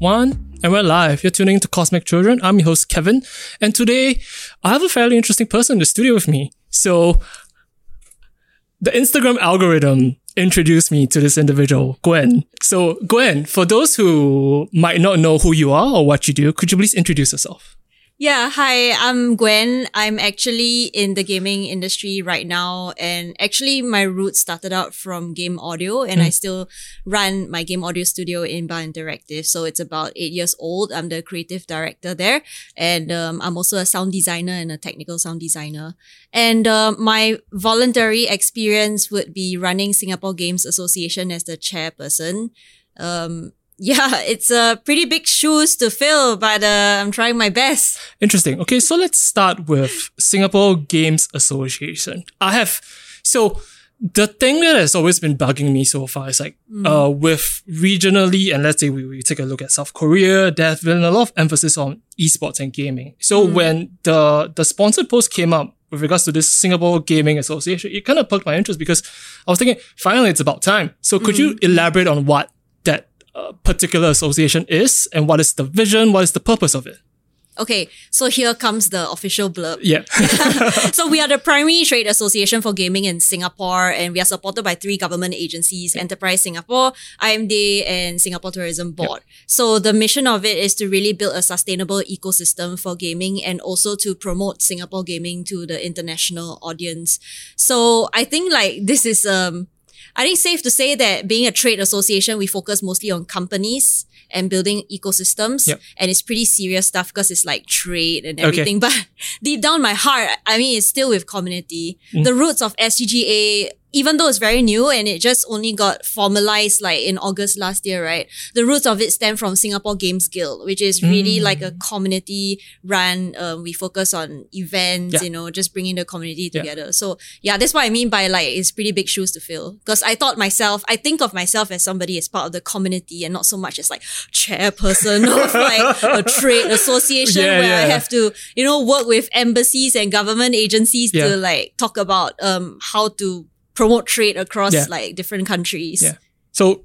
one, and we're live. You're tuning to Cosmic Children. I'm your host, Kevin. And today, I have a fairly interesting person in the studio with me. So, the Instagram algorithm introduced me to this individual, Gwen. So, Gwen, for those who might not know who you are or what you do, could you please introduce yourself? Yeah, hi, I'm Gwen. I'm actually in the gaming industry right now. And actually, my roots started out from game audio, and mm. I still run my game audio studio Imba Interactive. So it's about eight years old. I'm the creative director there. And um, I'm also a sound designer and a technical sound designer. And uh, my voluntary experience would be running Singapore Games Association as the chairperson. Um, yeah, it's a pretty big shoes to fill, but uh, I'm trying my best. Interesting. Okay, so let's start with Singapore Games Association. I have so the thing that has always been bugging me so far is like mm. uh with regionally and let's say we, we take a look at South Korea, there's been a lot of emphasis on esports and gaming. So mm. when the the sponsored post came up with regards to this Singapore Gaming Association, it kind of perked my interest because I was thinking, finally, it's about time. So could mm. you elaborate on what particular association is and what is the vision, what is the purpose of it. Okay, so here comes the official blurb. Yeah. so we are the primary trade association for gaming in Singapore, and we are supported by three government agencies: Enterprise Singapore, IMDA, and Singapore Tourism Board. So the mission of it is to really build a sustainable ecosystem for gaming, and also to promote Singapore gaming to the international audience. So I think like this is um I think safe to say that being a trade association, we focus mostly on companies and building ecosystems. Yep. And it's pretty serious stuff because it's like trade and everything. Okay. But deep down my heart, I mean, it's still with community. Mm. The roots of SGGA even though it's very new and it just only got formalized like in August last year, right? The roots of it stem from Singapore Games Guild, which is really mm. like a community run. Um, we focus on events, yeah. you know, just bringing the community together. Yeah. So yeah, that's what I mean by like it's pretty big shoes to fill. Because I thought myself, I think of myself as somebody as part of the community and not so much as like chairperson of like a trade association yeah, where I have to, you know, work with embassies and government agencies to like talk about um how to promote trade across yeah. like different countries. Yeah. So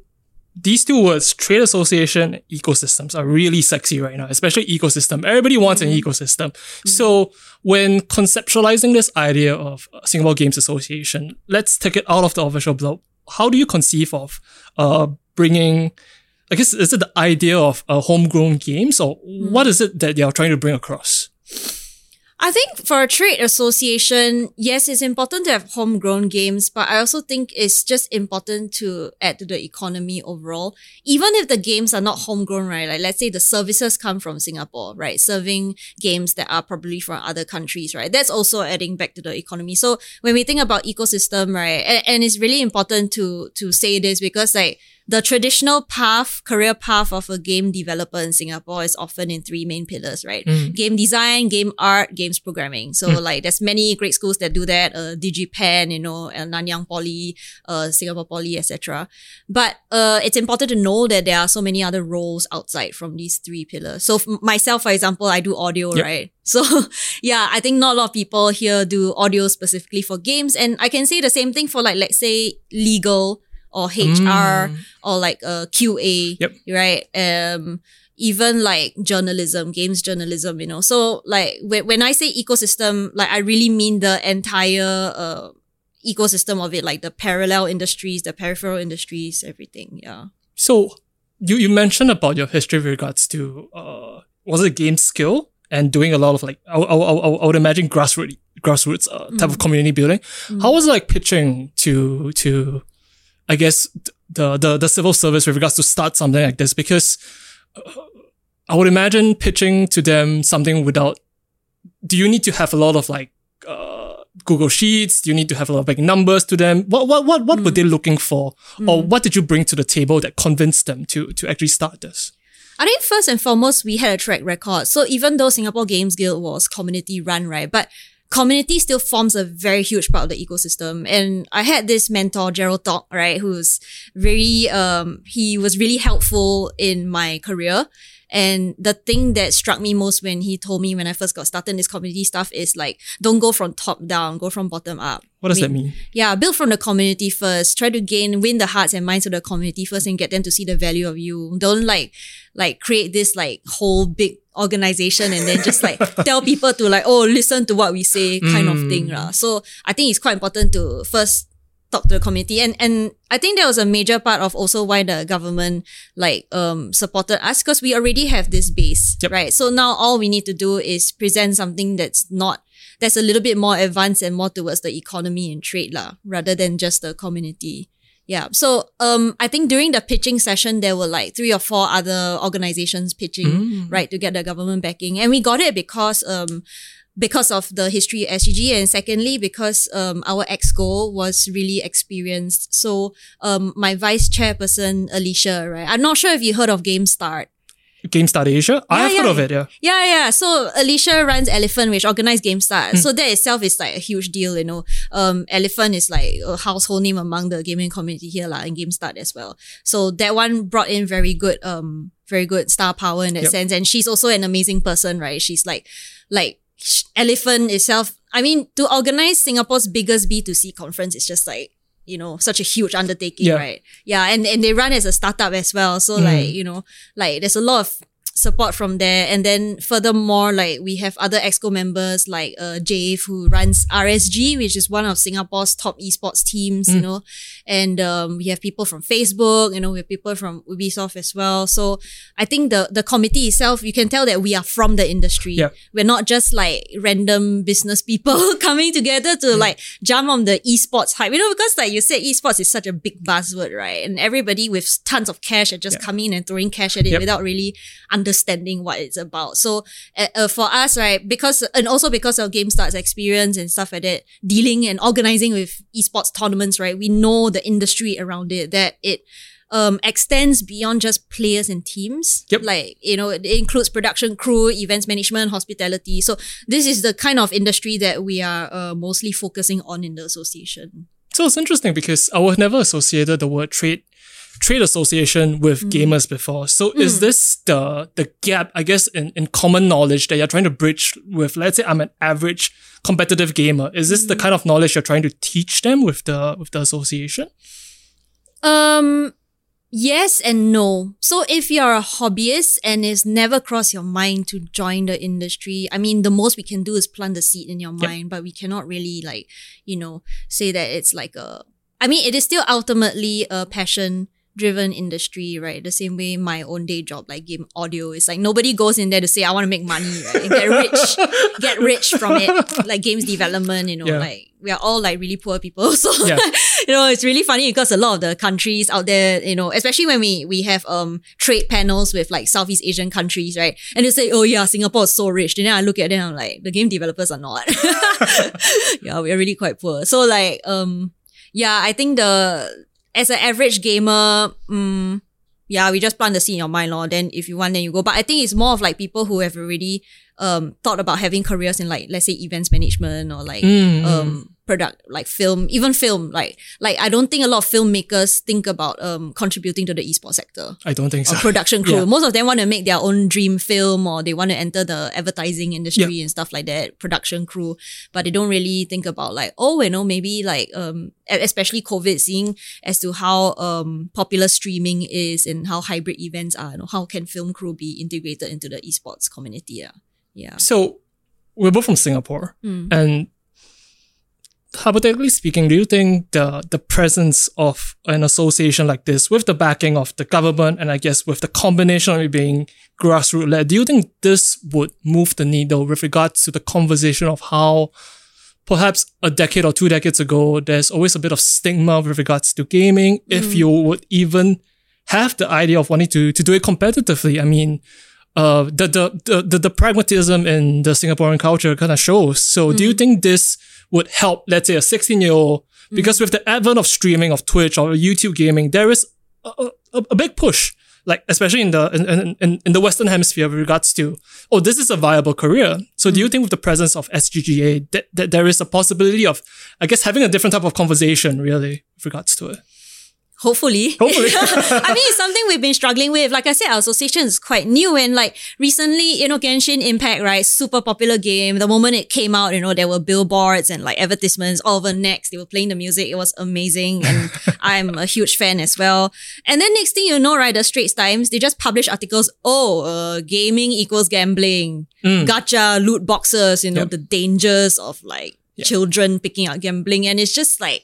these two words, trade association, ecosystems, are really sexy right now, especially ecosystem. Everybody wants mm-hmm. an ecosystem. Mm-hmm. So when conceptualizing this idea of Singapore Games Association, let's take it out of the official blog. How do you conceive of uh, bringing, I guess, is it the idea of uh, homegrown games or mm-hmm. what is it that you're trying to bring across? I think for a trade association, yes, it's important to have homegrown games, but I also think it's just important to add to the economy overall. Even if the games are not homegrown, right? Like let's say the services come from Singapore, right? Serving games that are probably from other countries, right? That's also adding back to the economy. So when we think about ecosystem, right? And, and it's really important to, to say this because like, the traditional path, career path of a game developer in Singapore is often in three main pillars, right? Mm. Game design, game art, games programming. So mm. like there's many great schools that do that, uh, DigiPen, you know, uh, Nanyang Poly, uh, Singapore Poly, etc. But uh, it's important to know that there are so many other roles outside from these three pillars. So f- myself, for example, I do audio, yep. right? So yeah, I think not a lot of people here do audio specifically for games. And I can say the same thing for like, let's say legal or HR mm. or like a QA, yep. right? Um, even like journalism, games journalism, you know. So like when, when I say ecosystem, like I really mean the entire uh, ecosystem of it, like the parallel industries, the peripheral industries, everything. Yeah. So you, you mentioned about your history with regards to uh was it Games Guild and doing a lot of like I, I, I, I would imagine grassroots grassroots uh, type mm. of community building. Mm. How was it like pitching to to I guess the the the civil service with regards to start something like this because uh, I would imagine pitching to them something without. Do you need to have a lot of like uh, Google Sheets? Do you need to have a lot of like numbers to them? What what what what mm. were they looking for, mm. or what did you bring to the table that convinced them to to actually start this? I think first and foremost we had a track record. So even though Singapore Games Guild was community run, right, but community still forms a very huge part of the ecosystem. And I had this mentor, Gerald Talk, right, who's very, um, he was really helpful in my career. And the thing that struck me most when he told me when I first got started in this community stuff is like, don't go from top down, go from bottom up. What does that mean? Yeah, build from the community first. Try to gain, win the hearts and minds of the community first and get them to see the value of you. Don't like, like create this like whole big organization and then just like tell people to like, oh, listen to what we say kind of thing. lah. So I think it's quite important to first talk to the community and and I think that was a major part of also why the government like um supported us because we already have this base Yep. right so now all we need to do is present something that's not that's a little bit more advanced and more towards the economy and trade lah rather than just the community yeah so um I think during the pitching session there were like three or four other organizations pitching right to get the government backing and we got it because um because of the history of SGG and secondly because um, our exco was really experienced. So um, my vice chairperson Alicia, right? I'm not sure if you heard of Game Start. GameStart Asia? I Yeah, have heard of it, yeah. Yeah, yeah. So Alicia runs Elephant, which organized Game Start. So that itself is like a huge deal, you know. Um, Elephant is like a household name among the gaming community here, lah, and Game Start as well. So that one brought in very good, um, very good star power in that Yep. sense. And she's also an amazing person, right? She's like, like Elephant itself. I mean, to organize Singapore's biggest B2C conference is just like, you know, such a huge undertaking, Yeah. right? Yeah. And, and they run as a startup as well. So like, mm. you know, like there's a lot of support from there. And then furthermore, like we have other exco members like uh Jave who runs RSG, which is one of Singapore's top esports teams, you know. And um we have people from Facebook, you know, we have people from Ubisoft as well. So I think the the committee itself, you can tell that we are from the industry. Yeah. We're not just like random business people coming together to like jump on the esports hype. You know, because like you said, esports is such a big buzzword, right? And everybody with tons of cash are just Yeah. coming and throwing cash at it Yep. without really understanding what it's about. So uh, for us, right, because and also because of GameStart's experience and stuff like that, dealing and organizing with esports tournaments, right, we know the industry around it that it um extends beyond just players and teams. Yep. Like you know, it includes production crew, events management, hospitality. So this is the kind of industry that we are uh, mostly focusing on in the association. So it's interesting because I was never associated the word trade trade association with Mm. gamers before. So is this the the gap, I guess, in, in common knowledge that you're trying to bridge with let's say I'm an average competitive gamer. Is this Mm. the kind of knowledge you're trying to teach them with the with the association? Um, yes and no. So if you're a hobbyist and it's never crossed your mind to join the industry, I mean, the most we can do is plant the seed in your mind, but we cannot really like, you know, say that it's like a, I mean, it is still ultimately a passion driven industry, right? The same way my own day job, like game audio, is like nobody goes in there to say, I want to make money, right? And get rich, get rich from it. Like games development, you know, Yeah. like we are all like really poor people. So Yeah. you know, it's really funny because a lot of the countries out there, you know, especially when we we have um trade panels with like Southeast Asian countries, right? And they say, oh yeah, Singapore is so rich. And then I look at them, I'm like, the game developers are not. yeah, we're really quite poor. So like, um, yeah, I think the as an average gamer, um, yeah, we just plant the seed in your mind, lor. Then if you want, then you go. But I think it's more of like people who have already um thought about having careers in like let's say events management or like Mm, um product like film, even film. Like like I don't think a lot of filmmakers think about um contributing to the esports sector I don't think so. production crew. Yeah. Most of them want to make their own dream film or they want to enter the advertising industry and stuff like that, production crew. But they don't really think about like, oh, you know, maybe like um especially COVID, seeing as to how um popular streaming is and how hybrid events are, you know, how can film crew be integrated into the esports community? Yeah. Yeah. So we're both from Singapore, Mm. and hypothetically speaking, do you think the the presence of an association like this, with the backing of the government, and I guess with the combination of it being grassroots led, do you think this would move the needle with regards to the conversation of how? Perhaps a decade or two decades ago, there's always a bit of stigma with regards to gaming. If mm. you would even have the idea of wanting to, to do it competitively, I mean, uh, the, the, the, the, the pragmatism in the Singaporean culture kind of shows. So do you mm. think this would help, let's say a 16 year old, mm. because with the advent of streaming of Twitch or YouTube gaming, there is a, a, a big push like especially in the in, in, in the Western Hemisphere with regards to oh this is a viable career. So do you mm. think with the presence of SGGA that, that there is a possibility of I guess having a different type of conversation really with regards to it? Hopefully. Hopefully. I mean, it's something we've been struggling with. Like I said, our association is quite new and like recently, you know, Genshin Impact, right? Super popular game. The moment it came out, you know, there were billboards and like advertisements all over Next. They were playing the music. It was amazing. And I'm a huge fan as well. And then next thing you know, right, the Straits Times, they just publish articles. Oh, uh, gaming equals gambling. Gacha, loot boxes, you know, Yep. the dangers of like children picking up gambling. And it's just like,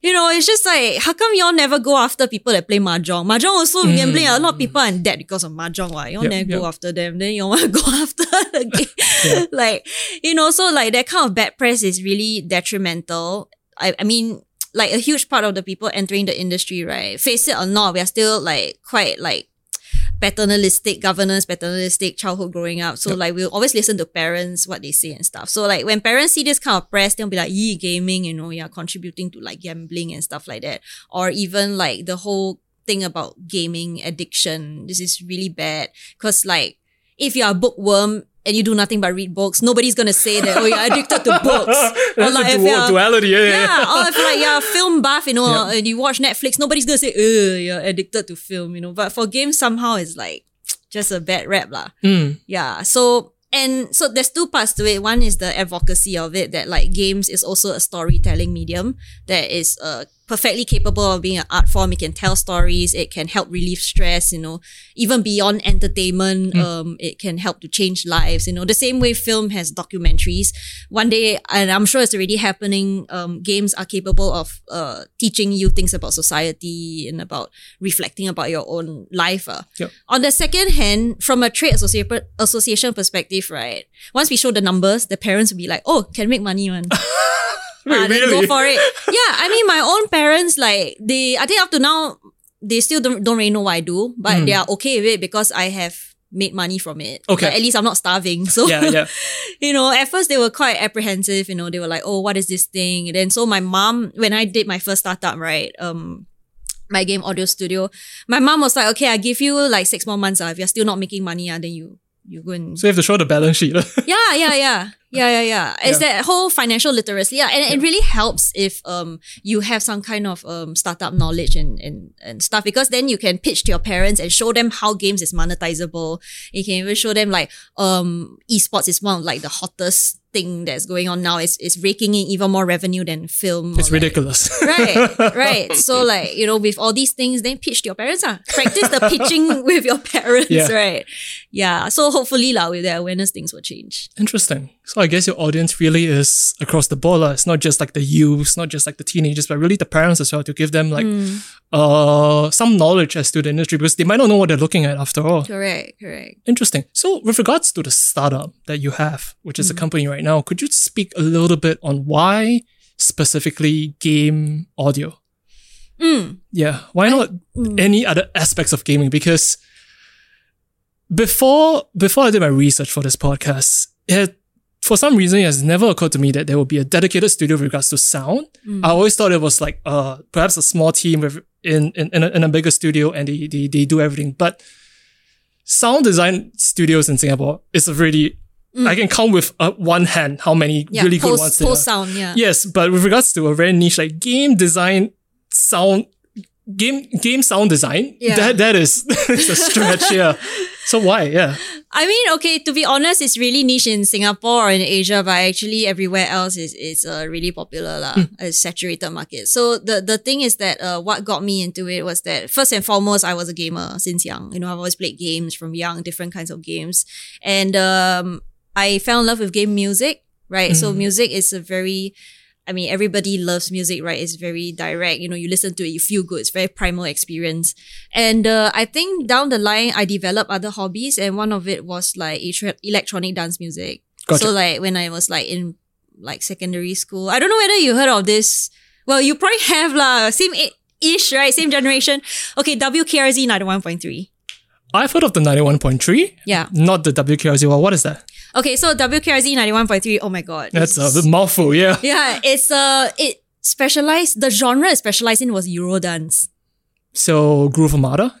you know, it's just like, how come y'all never go after people that play mahjong? Mahjong also mm. gambling. A lot of people are in debt because of mahjong. Why? Y'all Yep, never go after them. Then y'all want to go after the game. like, you know, so like that kind of bad press is really detrimental. I, I mean, like a huge part of the people entering the industry, right? Face it or not, we are still like quite like paternalistic governance, paternalistic childhood growing up. So like we'll always listen to parents, what they say and stuff. So like when parents see this kind of press, they'll be like, yee, gaming, you know, you're contributing to like gambling and stuff like that. Or even like the whole thing about gaming addiction. This is really bad. Cause like if you're a bookworm and you do nothing but read books, nobody's gonna say that, oh, you're addicted to books. That's like a if dual, you're- duality. Yeah, yeah, yeah. yeah, or if like you're a film buff, you know, Yep. and you watch Netflix, nobody's gonna say, oh, you're addicted to film," you know. But for games, somehow it's like just a bad rap, lah. Mm. Yeah. So and so there's two parts to it. One is the advocacy of it that like games is also a storytelling medium that is uh perfectly capable of being an art form. It can tell stories. It can help relieve stress. You know, even beyond entertainment, um, it can help to change lives. You know, the same way film has documentaries. One day, and I'm sure it's already happening. Um, games are capable of uh teaching you things about society and about reflecting about your own life. Uh. Yep. On the second hand, from a trade association association perspective, right? Once we show the numbers, the parents will be like, "Oh, can make money, man." Wait, Ah, then really? go for it. Yeah, I mean, my own parents, like they, I think up to now, they still don't don't really know what I do, but they are okay with it because I have made money from it. Okay. Like, at least I'm not starving. So yeah, yeah. you know, at first they were quite apprehensive. You know, they were like, "Oh, what is this thing?" And then so my mom, when I did my first startup, right, um, my game audio studio, my mom was like, "Okay, I give you like six more months. Uh, if you're still not making money, uh, then you you go and So you have to show the balance sheet. yeah, yeah, yeah. Yeah, yeah, yeah. It's that whole financial literacy. Yeah. And it really helps if um you have some kind of um startup knowledge and, and, and stuff because then you can pitch to your parents and show them how games is monetizable. You can even show them like um esports is one of like the hottest thing that's going on now. is, it's raking in even more revenue than film. it's like- ridiculous. right, right. So like, you know, with all these things, then pitch to your parents. Ah. Practice the pitching with your parents, Yeah. right? Yeah. So hopefully lah, with their awareness, things will change. Interesting. So I guess your audience really is across the board. lah. It's not just like the youths, not just like the teenagers, but really the parents as well to give them like Hmm. uh some knowledge as to the industry because they might not know what they're looking at after all. Correct, correct. Interesting. So with regards to the startup that you have, which is a company right now, could you speak a little bit on why specifically game audio? Mm. Yeah. Why not any other aspects of gaming? Because before before I did my research for this podcast, it had, for some reason it has never occurred to me that there would be a dedicated studio with regards to sound. I always thought it was like uh perhaps a small team with in in, in, a, in a bigger studio and they, they they do everything. But sound design studios in Singapore is a really I can count with uh, one hand how many Yeah, really good ones there post are. sound, yeah. Yes, but with regards to a very niche like game design, sound, game game sound design, Yeah. that that is it's a stretch. yeah. So why? Yeah. I mean, okay, to be honest, it's really niche in Singapore or in Asia, but actually everywhere else is is uh, really popular lah, a saturated market. So the the thing is that uh, what got me into it was that first and foremost, I was a gamer since young. You know, I've always played games from young, different kinds of games, and um, I fell in love with game music. Right, so music is a very I mean, everybody loves music, right? It's very direct. You know, you listen to it, you feel good. It's very primal experience. And uh, I think down the line, I developed other hobbies, and one of it was like electronic dance music. Gotcha. So like when I was like in like secondary school, I don't know whether you heard of this. Well, you probably have lah. Same ish, right? Same generation. Okay, WKRZ ninety one point three. I've heard of the ninety one point three. Yeah. Not the WKRZ. Well, what is that? Okay, so WKRZ ninety one point three. Oh my god, That's a mouthful. Yeah. yeah. It's uh, it specialized. The genre it specialized in was Eurodance. So Groove Armada.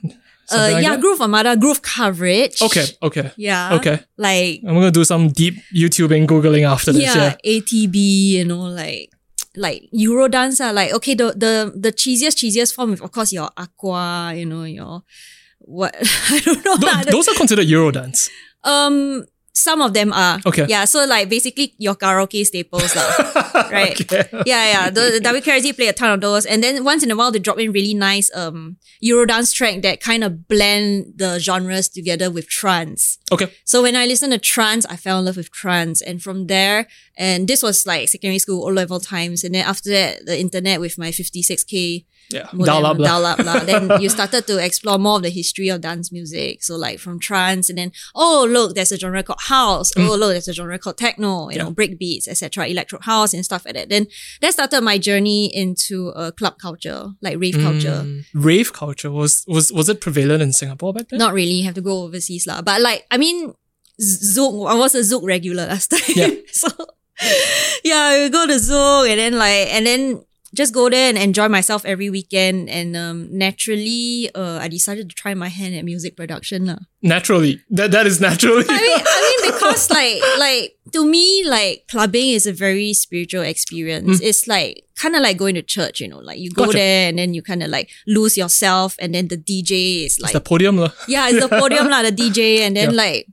Uh, Something like yeah, that? Groove Armada, Groove coverage. Okay, okay. Yeah. Okay. Like I'm gonna do some deep YouTubing, Googling after this. yeah, Yeah. ATB, you know, like like Eurodance are like okay, the the the cheesiest, cheesiest form of course your aqua, you know, your what I don't know. Th- those are considered Eurodance. um some of them are. Okay. Yeah, so like basically your karaoke staples lah. right. Okay. Yeah, yeah. The, the WKRZ play a ton of those. And then once in a while they drop in really nice um Eurodance track that kind of blend the genres together with trance. Okay. So when I listened to trance, I fell in love with trance. And from there, and this was like secondary school, O level times. And then after that, the internet with my 56k Yeah. modem, Dial up. lah. dial up. Then you started to explore more of the history of dance music. So like from trance and then, oh look, there's a genre called house. Oh look, there's a genre called techno, you know, break beats, etc., electro house and stuff like that. Then that started my journey into uh, club culture, like rave culture. Mm, rave culture was was was it prevalent in Singapore back then? Not really, You have to go overseas lah. But like, I mean, Z- Zouk, I was a Zouk regular last time. Yeah. so yeah, we go to Zouk and then like, and then just go there and enjoy myself every weekend. And um, naturally, uh, I decided to try my hand at music production lah. Naturally, that that is naturally. I mean, I mean, because like, like to me, like clubbing is a very spiritual experience. It's like kind of like going to church, you know, like you go Gotcha. there and then you kind of like lose yourself, and then the DJ is like the podium, lah. yeah, it's the podium lah, the DJ, and then Yeah. like,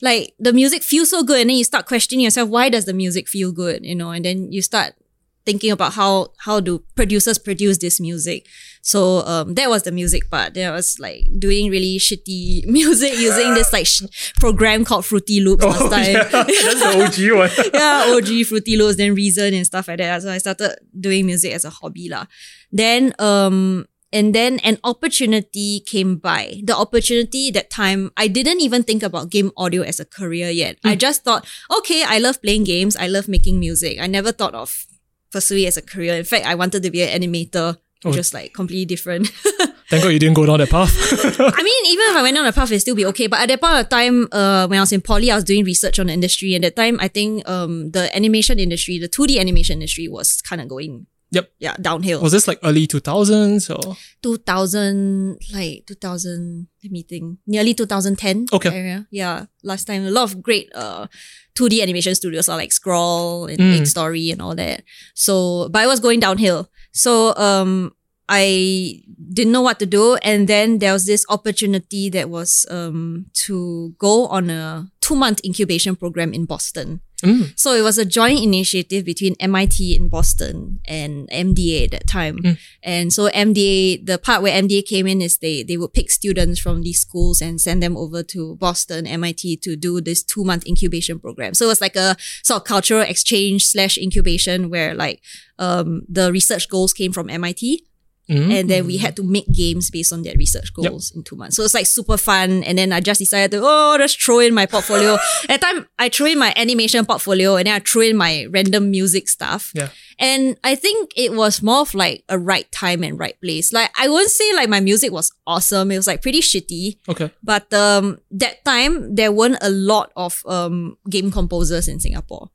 like the music feels so good, and then you start questioning yourself, why does the music feel good, you know? And then you start thinking about how how do producers produce this music. So um, that was the music part. There was like doing really shitty music using this like sh- program called Fruity Loops last time. Oh, yeah, that's the OG one. yeah, OG Fruity Loops, then Reason and stuff like that. So I started doing music as a hobby lah. Then um and then an opportunity came by. The opportunity that time I didn't even think about game audio as a career yet. I just thought, okay, I love playing games, I love making music. I never thought of pursuing it as a career. In fact, I wanted to be an animator. Which Oh. was like completely different. Thank God you didn't go down that path. I mean, even if I went down a path, it'd still be okay. But at that point of time, uh, when I was in poly, I was doing research on the industry. And at that time, I think um, the animation industry, the 2D animation industry was kind of going, Yep. yeah, downhill. Was this like early 2000s or? 2000, like 2000, let me think, nearly 2010 Okay. area. Yeah, last time, a lot of great uh, 2D animation studios are like Scroll and Mm. Big Story and all that. So, but I was going downhill. So, um, I didn't know what to do. And then there was this opportunity that was um, to go on a two month incubation program in Boston. Mm. So it was a joint initiative between MIT in Boston and MDA at that time. Mm. And so MDA, the part where MDA came in is they, they would pick students from these schools and send them over to Boston, MIT to do this two month incubation program. So it was like a sort of cultural exchange slash incubation where like, um, the research goals came from MIT Mm. and then we had to make games based on their research goals in two months. So it's like super fun. And then I just decided to, oh, just throw in my portfolio. At the time, I threw in my animation portfolio and then I threw in my random music stuff. Yeah. And I think it was more of like a right time and right place. Like I wouldn't say like my music was awesome. It was like pretty shitty. Okay. But um that time there weren't a lot of um game composers in Singapore.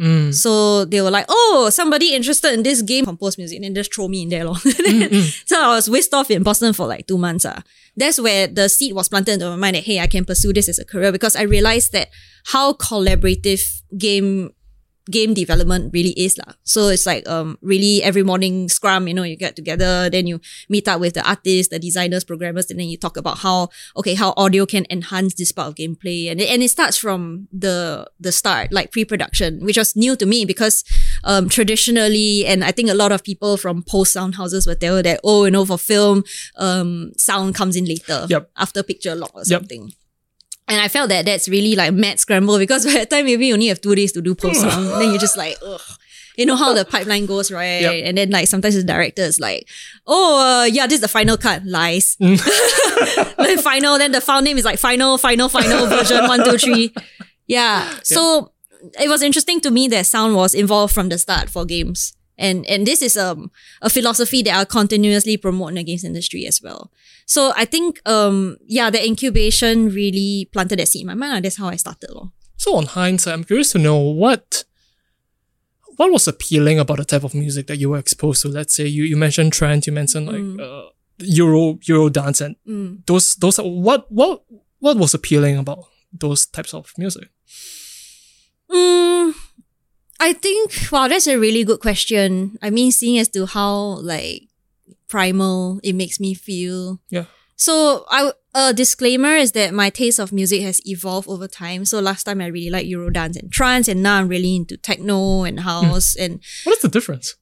Mm. So they were like, oh, somebody interested in this game compose music, and then just throw me in there. lor. so I was whisked off in Boston for like two months. Ah. That's where the seed was planted into my mind that, hey, I can pursue this as a career because I realized that how collaborative game game development really is lah. So it's like um really every morning scrum, you know, you get together, then you meet up with the artists, the designers, programmers, and then you talk about how okay, how audio can enhance this part of gameplay. And it, and it starts from the the start, like pre-production, which was new to me because um traditionally and I think a lot of people from post sound houses will tell that, oh, you know, for film, um sound comes in later Yep. after picture lock or Yep. something. And I felt that that's really like mad scramble because by the time maybe you only have two days to do post sound, then you're just like, ugh. You know how the pipeline goes, right? Yep. And then like sometimes the director is like, oh uh, yeah, this is the final cut. Lies. the final, then the file name is like final, final, final version one, two, three. Yeah. So it was interesting to me that sound was involved from the start for games. And and this is um a philosophy that I'll continuously promote in the games industry as well. So I think um yeah, the incubation really planted that seed in my mind. That's how I started. lor. So on hindsight, I'm curious to know what what was appealing about the type of music that you were exposed to. Let's say you, you mentioned trance, you mentioned like Mm. uh, Euro Euro dance and Mm. those those what what what was appealing about those types of music? Mm, I think wow, that's a really good question. I mean, seeing as to how like primal it makes me feel. Yeah. So I a disclaimer is that my taste of music has evolved over time. So last time I really liked Eurodance and trance, and now I'm really into techno and house and What is the difference?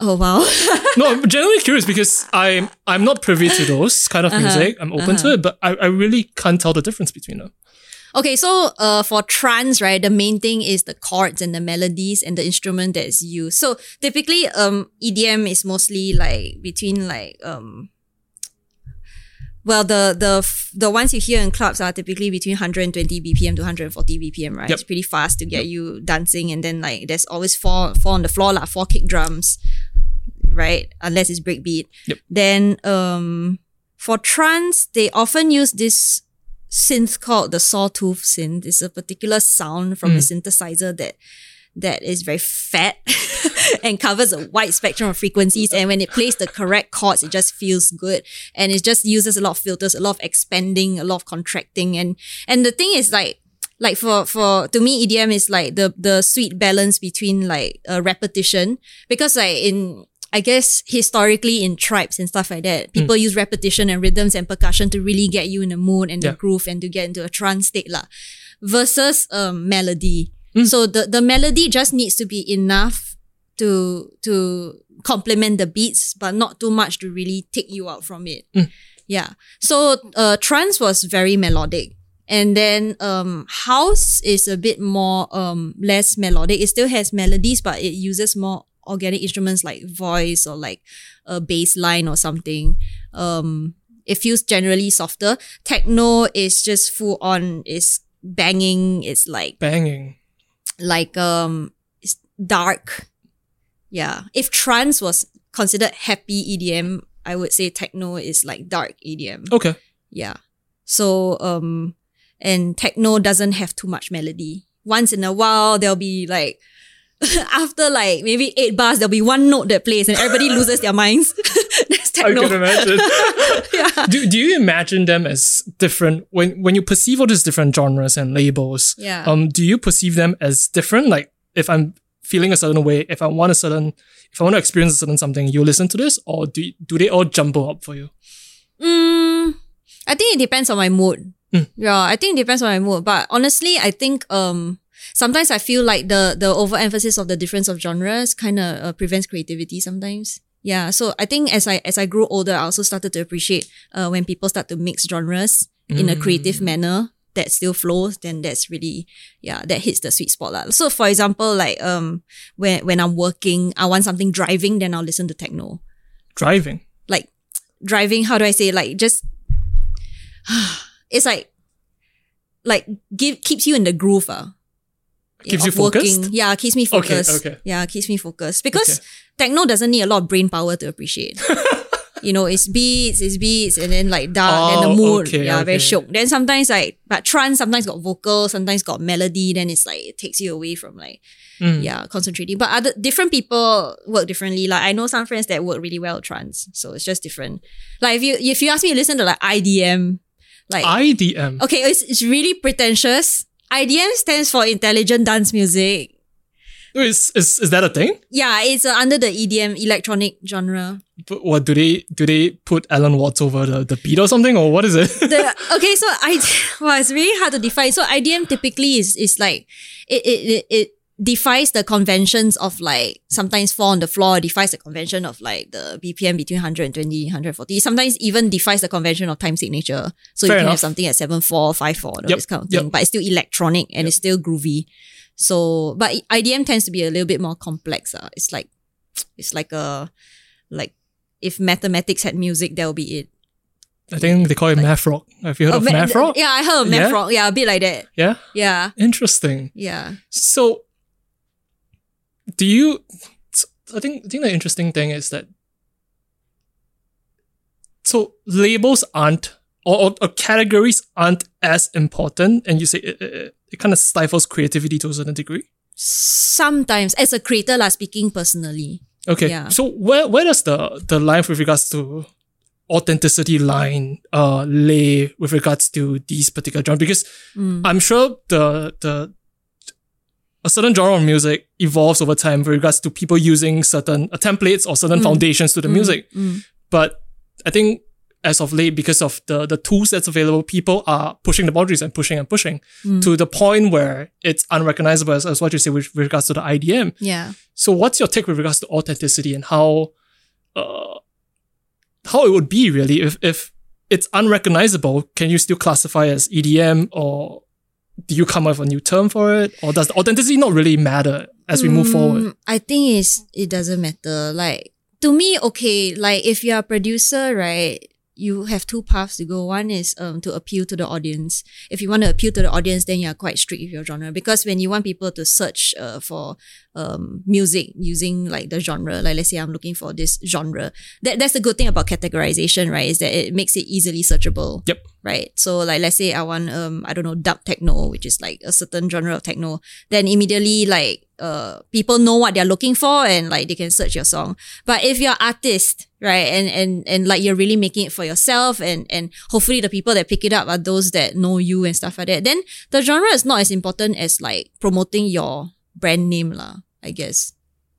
oh wow. no, I'm genuinely curious because I'm I'm not privy to those kind of Uh-huh, music. I'm open to it, but I, I really can't tell the difference between them. Okay, so uh, for trance, right, the main thing is the chords and the melodies and the instrument that is used. So typically, um, EDM is mostly like between like um. Well, the the the ones you hear in clubs are typically between 120 BPM to 140 BPM, right? Yep. It's pretty fast to get you dancing, and then like there's always four four on the floor, like four kick drums, right? Unless it's breakbeat. Yep. Then um, for trance, they often use this synth called the sawtooth synth. It's a particular sound from a synthesizer that that is very fat and covers a wide spectrum of frequencies. And when it plays the correct chords, it just feels good. And it just uses a lot of filters, a lot of expanding, a lot of contracting. And and the thing is like like for for to me EDM is like the the sweet balance between like uh, repetition because like in I guess historically in tribes and stuff like that, people use repetition and rhythms and percussion to really get you in the mood and the groove and to get into a trance state lah. Versus um, melody. So the, the melody just needs to be enough to to complement the beats, but not too much to really take you out from it. Yeah. So uh trance was very melodic. And then um house is a bit more um less melodic. It still has melodies, but it uses more organic instruments like voice or like a bass line or something. Um it feels generally softer. Techno is just full on it's banging, it's like Banging. like um it's dark. Yeah. If trance was considered happy EDM, I would say techno is like dark EDM. Okay. Yeah. So um and techno doesn't have too much melody. Once in a while there'll be like after like maybe eight bars, there'll be one note that plays and everybody loses their minds. That's I techno. can imagine. yeah. do, do you imagine them as different when when you perceive all these different genres and labels? Yeah. Um, do you perceive them as different? Like if I'm feeling a certain way, if I want a certain, if I want to experience a certain something, you listen to this, or do do they all jumble up for you? Mm, I think it depends on my mood. Mm. Yeah, I think it depends on my mood. But honestly, I think um sometimes I feel like the the overemphasis of the difference of genres kind of uh, prevents creativity sometimes. Yeah, so I think as I as I grew older, I also started to appreciate uh, when people start to mix genres in a creative manner that still flows. Then that's really yeah that hits the sweet spot lah. So for example, like um when when I'm working, I want something driving, then I'll listen to techno Driving. like driving how do i say like just it's like like give keeps you in the groove uh, Keeps you focused? working. yeah keeps me focused okay. yeah keeps me focused because Okay. techno doesn't need a lot of brain power to appreciate you know it's beats it's beats and then like dark then the Oh, mood okay, yeah very okay. shook then sometimes like but trance sometimes got vocal sometimes got melody then it's like it takes you away from like Mm. yeah concentrating but other different people work differently like i know some friends that work really well trance so it's just different like if you if you ask me to listen to like idm like IDM. okay it's, it's really pretentious idm stands for intelligent dance music Is, is is that a thing? yeah it's uh, under the edm electronic genre But what do they do? They put Alan Watts over the, the beat or something, or what is it? the okay so i well it's really hard to define so idm typically is is like it it it, it defies the conventions of like sometimes four on the floor defies the convention of like the bpm between 120 140 sometimes even defies the convention of time signature so Fair you can enough. have something at 7 4 5 4 Yep, this kind of yep. thing but it's still electronic and it's still groovy so but idm tends to be a little bit more complex uh. it's like it's like a like if mathematics had music that would be it I think they call it math rock. Have you heard Oh, of ma- math rock? Yeah, I heard of math Yeah? rock. Yeah, a bit like that. Yeah? Yeah, Interesting. yeah. So, do you? I think I think the interesting thing is that so labels aren't or, or, or categories aren't as important, and you say it, it, it kind of stifles creativity to a certain degree. Sometimes, as a creator, like speaking personally. Okay, Yeah. so where where does the the line with regards to authenticity line uh lay with regards to these particular genres? Because I'm sure the the a certain genre of music evolves over time with regards to people using certain uh, templates or certain foundations to the music. But I think as of late, because of the the tools that's available, people are pushing the boundaries and pushing and pushing to the point where it's unrecognizable as, as what you say with, with regards to the IDM. Yeah. So what's your take with regards to authenticity and how uh how it would be really if if it's unrecognizable, can you still classify as EDM or do you come up with a new term for it? Or does the authenticity not really matter as we move forward? Mm, I think it's it doesn't matter. Like to me, okay, like if you're a producer, right, you have two paths to go. One is um to appeal to the audience. If you want to appeal to the audience, then you're quite strict with your genre. Because when you want people to search uh, for um music using like the genre, like let's say I'm looking for this genre, that that's the good thing about categorization, right? Is that it makes it easily searchable Yep. right? So like let's say I want um I don't know dub techno, which is like a certain genre of techno, then immediately like uh people know what they're looking for and like they can search your song. But if you're artist, right, and and and like you're really making it for yourself and and hopefully the people that pick it up are those that know you and stuff like that, then the genre is not as important as like promoting your brand name lah, I guess.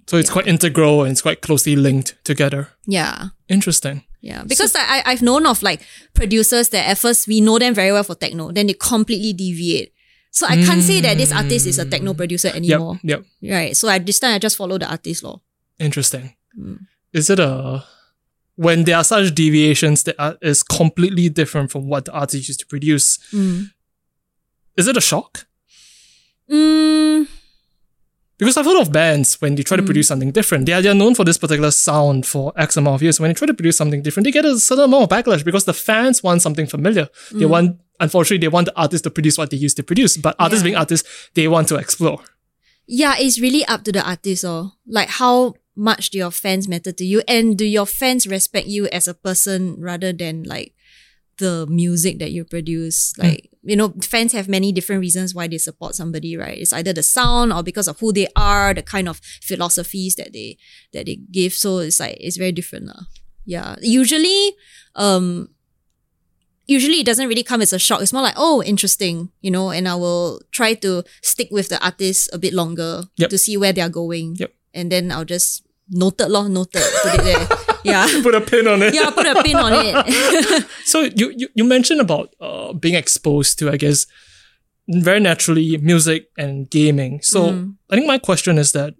So it's quite integral and it's quite closely linked together. Yeah. Interesting. Yeah, because like, I, I've known of like producers that at first we know them very well for techno, then they completely deviate. So I can't say that this mm. artist is a techno producer anymore. Yep. yep. Right. So at this time I just follow the artist law. Interesting. Mm. Is it a when there are such deviations that are, is completely different from what the artist used to produce? Mm. Is it a shock? Mm, Because I've heard of bands when they try to produce mm. something different, they are, they are known for this particular sound for X amount of years. When they try to produce something different, they get a certain amount of backlash because the fans want something familiar. They mm. want, unfortunately, they want the artist to produce what they used to produce. But artists Yeah. being artists, they want to explore. yeah, it's really up to the artist or like how much do your fans matter to you and do your fans respect you as a person rather than like the music that you produce. Like, you know, fans have many different reasons why they support somebody, right? It's either the sound or because of who they are, the kind of philosophies that they that they give. So it's like it's very different. lah. Yeah. Usually, um, usually it doesn't really come as a shock. It's more like, oh, interesting, you know, and I will try to stick with the artist a bit longer Yep. to see where they're going. Yep. And then I'll just noted lor, noted, put it there. yeah. Put a pin on it. Yeah, put a pin on it. So you, you, you mentioned about uh, being exposed to, I guess, very naturally music and gaming. So I think my question is that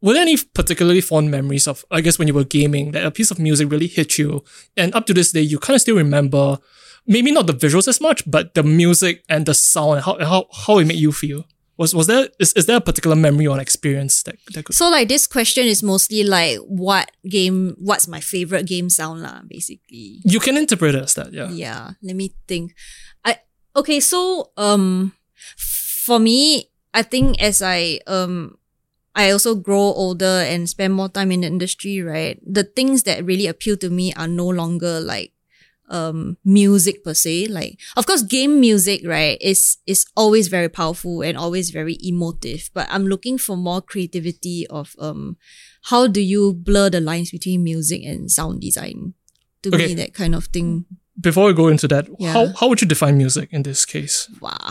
were there any particularly fond memories of, I guess, when you were gaming that a piece of music really hit you? And up to this day, you kind of still remember, maybe not the visuals as much, but the music and the sound and how, how, how it made you feel. Was, was there, is, is there a particular memory or an experience that, that could, so like this question is mostly like what game, what's my favorite game sound lah, basically. you can interpret it as that, yeah. Yeah, let me think. I okay, so um for me, I think as I um I also grow older and spend more time in the industry, right? The things that really appeal to me are no longer like um music per se. Like of course game music, right, is is always very powerful and always very emotive. But I'm looking for more creativity of um how do you blur the lines between music and sound design? To Okay. me, that kind of thing. Before we go into that, Yeah. how, how would you define music in this case? Wow.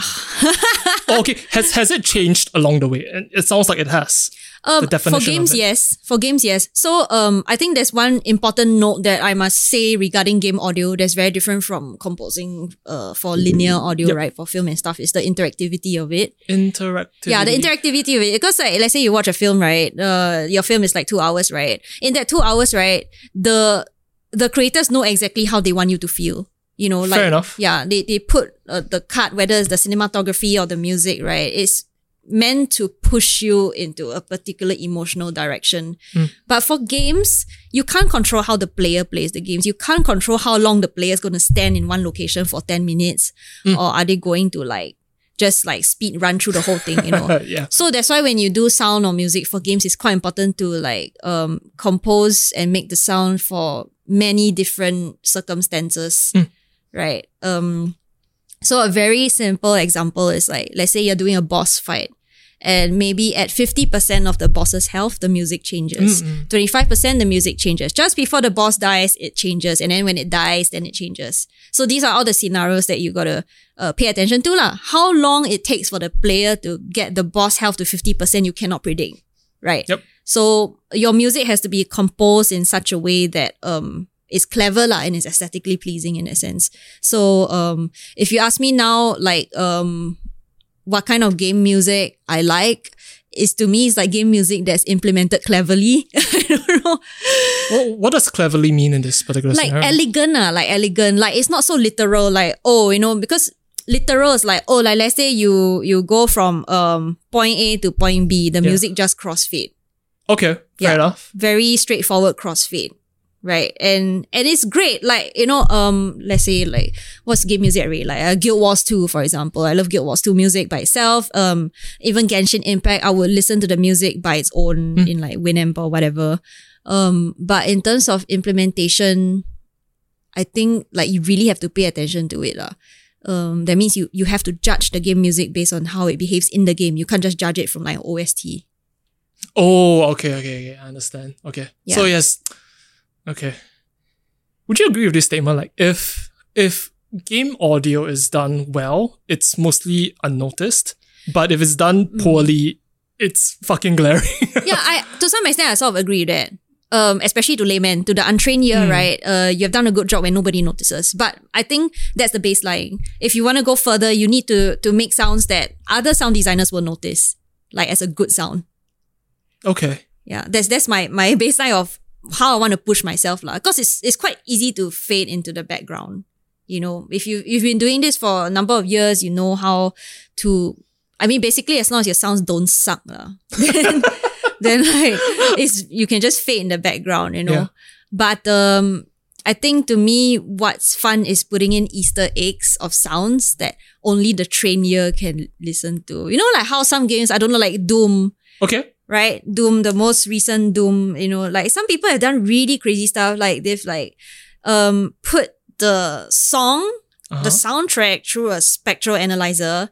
Oh, okay, has has it changed along the way? And it sounds like it has. Um, for games, yes. For games, yes. So um, I think there's one important note that I must say regarding game audio that's very different from composing uh, for linear audio, Yep. right? For film and stuff, is the interactivity of it. Interactivity. Yeah, the interactivity of it. Because like, let's say you watch a film, right? Uh, your film is like two hours, right? In that two hours, right, the the creators know exactly how they want you to feel. You know, like Fair enough. yeah, they they put uh, the cut, whether it's the cinematography or the music, right? It's meant to push you into a particular emotional direction. Hmm. But for games, you can't control how the player plays the games. You can't control how long the player is going to stand in one location for 10 minutes. Hmm. Or are they going to like just like speed run through the whole thing, you know? yeah. So that's why when you do sound or music for games, it's quite important to like um compose and make the sound for many different circumstances. Right. Um so a very simple example is like let's say you're doing a boss fight and maybe at 50% of the boss's health, the music changes. 25% the music changes. Just before the boss dies, it changes. And then when it dies, then it changes. So these are all the scenarios that you gotta uh, pay attention to lah. How long it takes for the player to get the boss health to 50%, you cannot predict. Right? Yep. So your music has to be composed in such a way that um is clever lah and is aesthetically pleasing in a sense. So um if you ask me now like um what kind of game music I like is to me it's like game music that's implemented cleverly. I don't know. What, what does cleverly mean in this particular Like scenario? elegant, ah, like elegant. Like it's not so literal, like, oh, you know, because literal is like, oh, like let's say you you go from um point A to point B, the Yeah. music just crossfade. okay, fair Yeah. enough. very straightforward crossfade right and and it's great like you know um let's say like what's game music I really like uh, guild wars 2 for example i love guild wars 2 music by itself um even genshin impact i would listen to the music by its own in like winamp or whatever um but in terms of implementation i think like you really have to pay attention to it lah. um that means you you have to judge the game music based on how it behaves in the game you can't just judge it from like ost Oh, okay, okay, okay. I understand. Okay. Yeah. So yes. Okay. Would you agree with this statement? Like if if game audio is done well, it's mostly unnoticed. But if it's done Mm. poorly, it's fucking glaring. yeah, I to some extent I sort of agree with that. Um, especially to laymen, to the untrained ear, right? Uh, you have done a good job when nobody notices. But I think that's the baseline. If you want to go further, you need to to make sounds that other sound designers will notice, like as a good sound. okay. Yeah, that's that's my my baseline of how I want to push myself, lah. Because it's it's quite easy to fade into the background. You know, if you you've been doing this for a number of years, you know how to. I mean, basically, as long as your sounds don't suck, lah, then then like it's you can just fade in the background, you know. Yeah. But um, I think to me, what's fun is putting in Easter eggs of sounds that only the trained ear can listen to. You know, like how some games, I don't know, like Doom Okay. Right? Doom, the most recent Doom, you know, like some people have done really crazy stuff. Like they've like um put the song, Uh-huh. the soundtrack through a spectral analyzer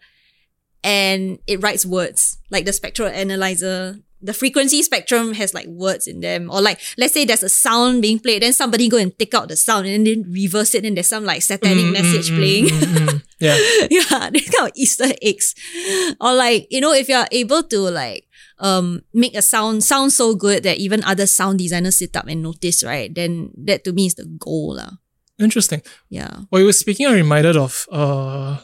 and it writes words. Like the spectral analyzer, the frequency spectrum has like words in them. Or like let's say there's a sound being played, then somebody go and take out the sound and then reverse it and there's some like satanic Mm, message mm, mm, playing. mm, mm. Yeah. yeah, these kind of Easter eggs. Or like, you know, if you're able to like um make a sound sound so good that even other sound designers sit up and notice, right? Then that to me is the goal. lah. Interesting. Yeah. While you were speaking, I'm reminded of uh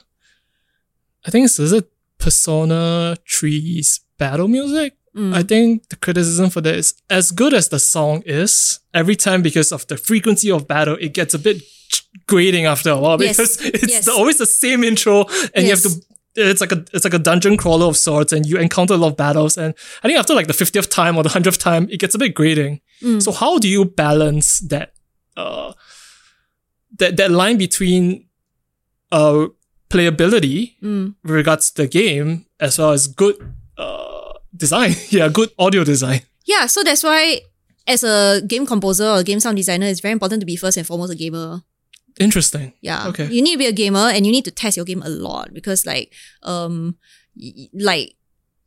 I think it's is it Persona 3's battle music? Mm. I think the criticism for that is as good as the song is, every time because of the frequency of battle, it gets a bit grating after a while Yes, because it's yes. the- always the same intro and you have to it's like a it's like a dungeon crawler of sorts and you encounter a lot of battles and I think after like the 50th time or the 100th time it gets a bit grating. Mm. So how do you balance that uh that that line between uh playability Mm. with regards to the game as well as good uh design. yeah, good audio design. Yeah, so that's why as a game composer or a game sound designer, it's very important to be first and foremost a gamer. Interesting. Yeah. Okay. You need to be a gamer and you need to test your game a lot because like um y- like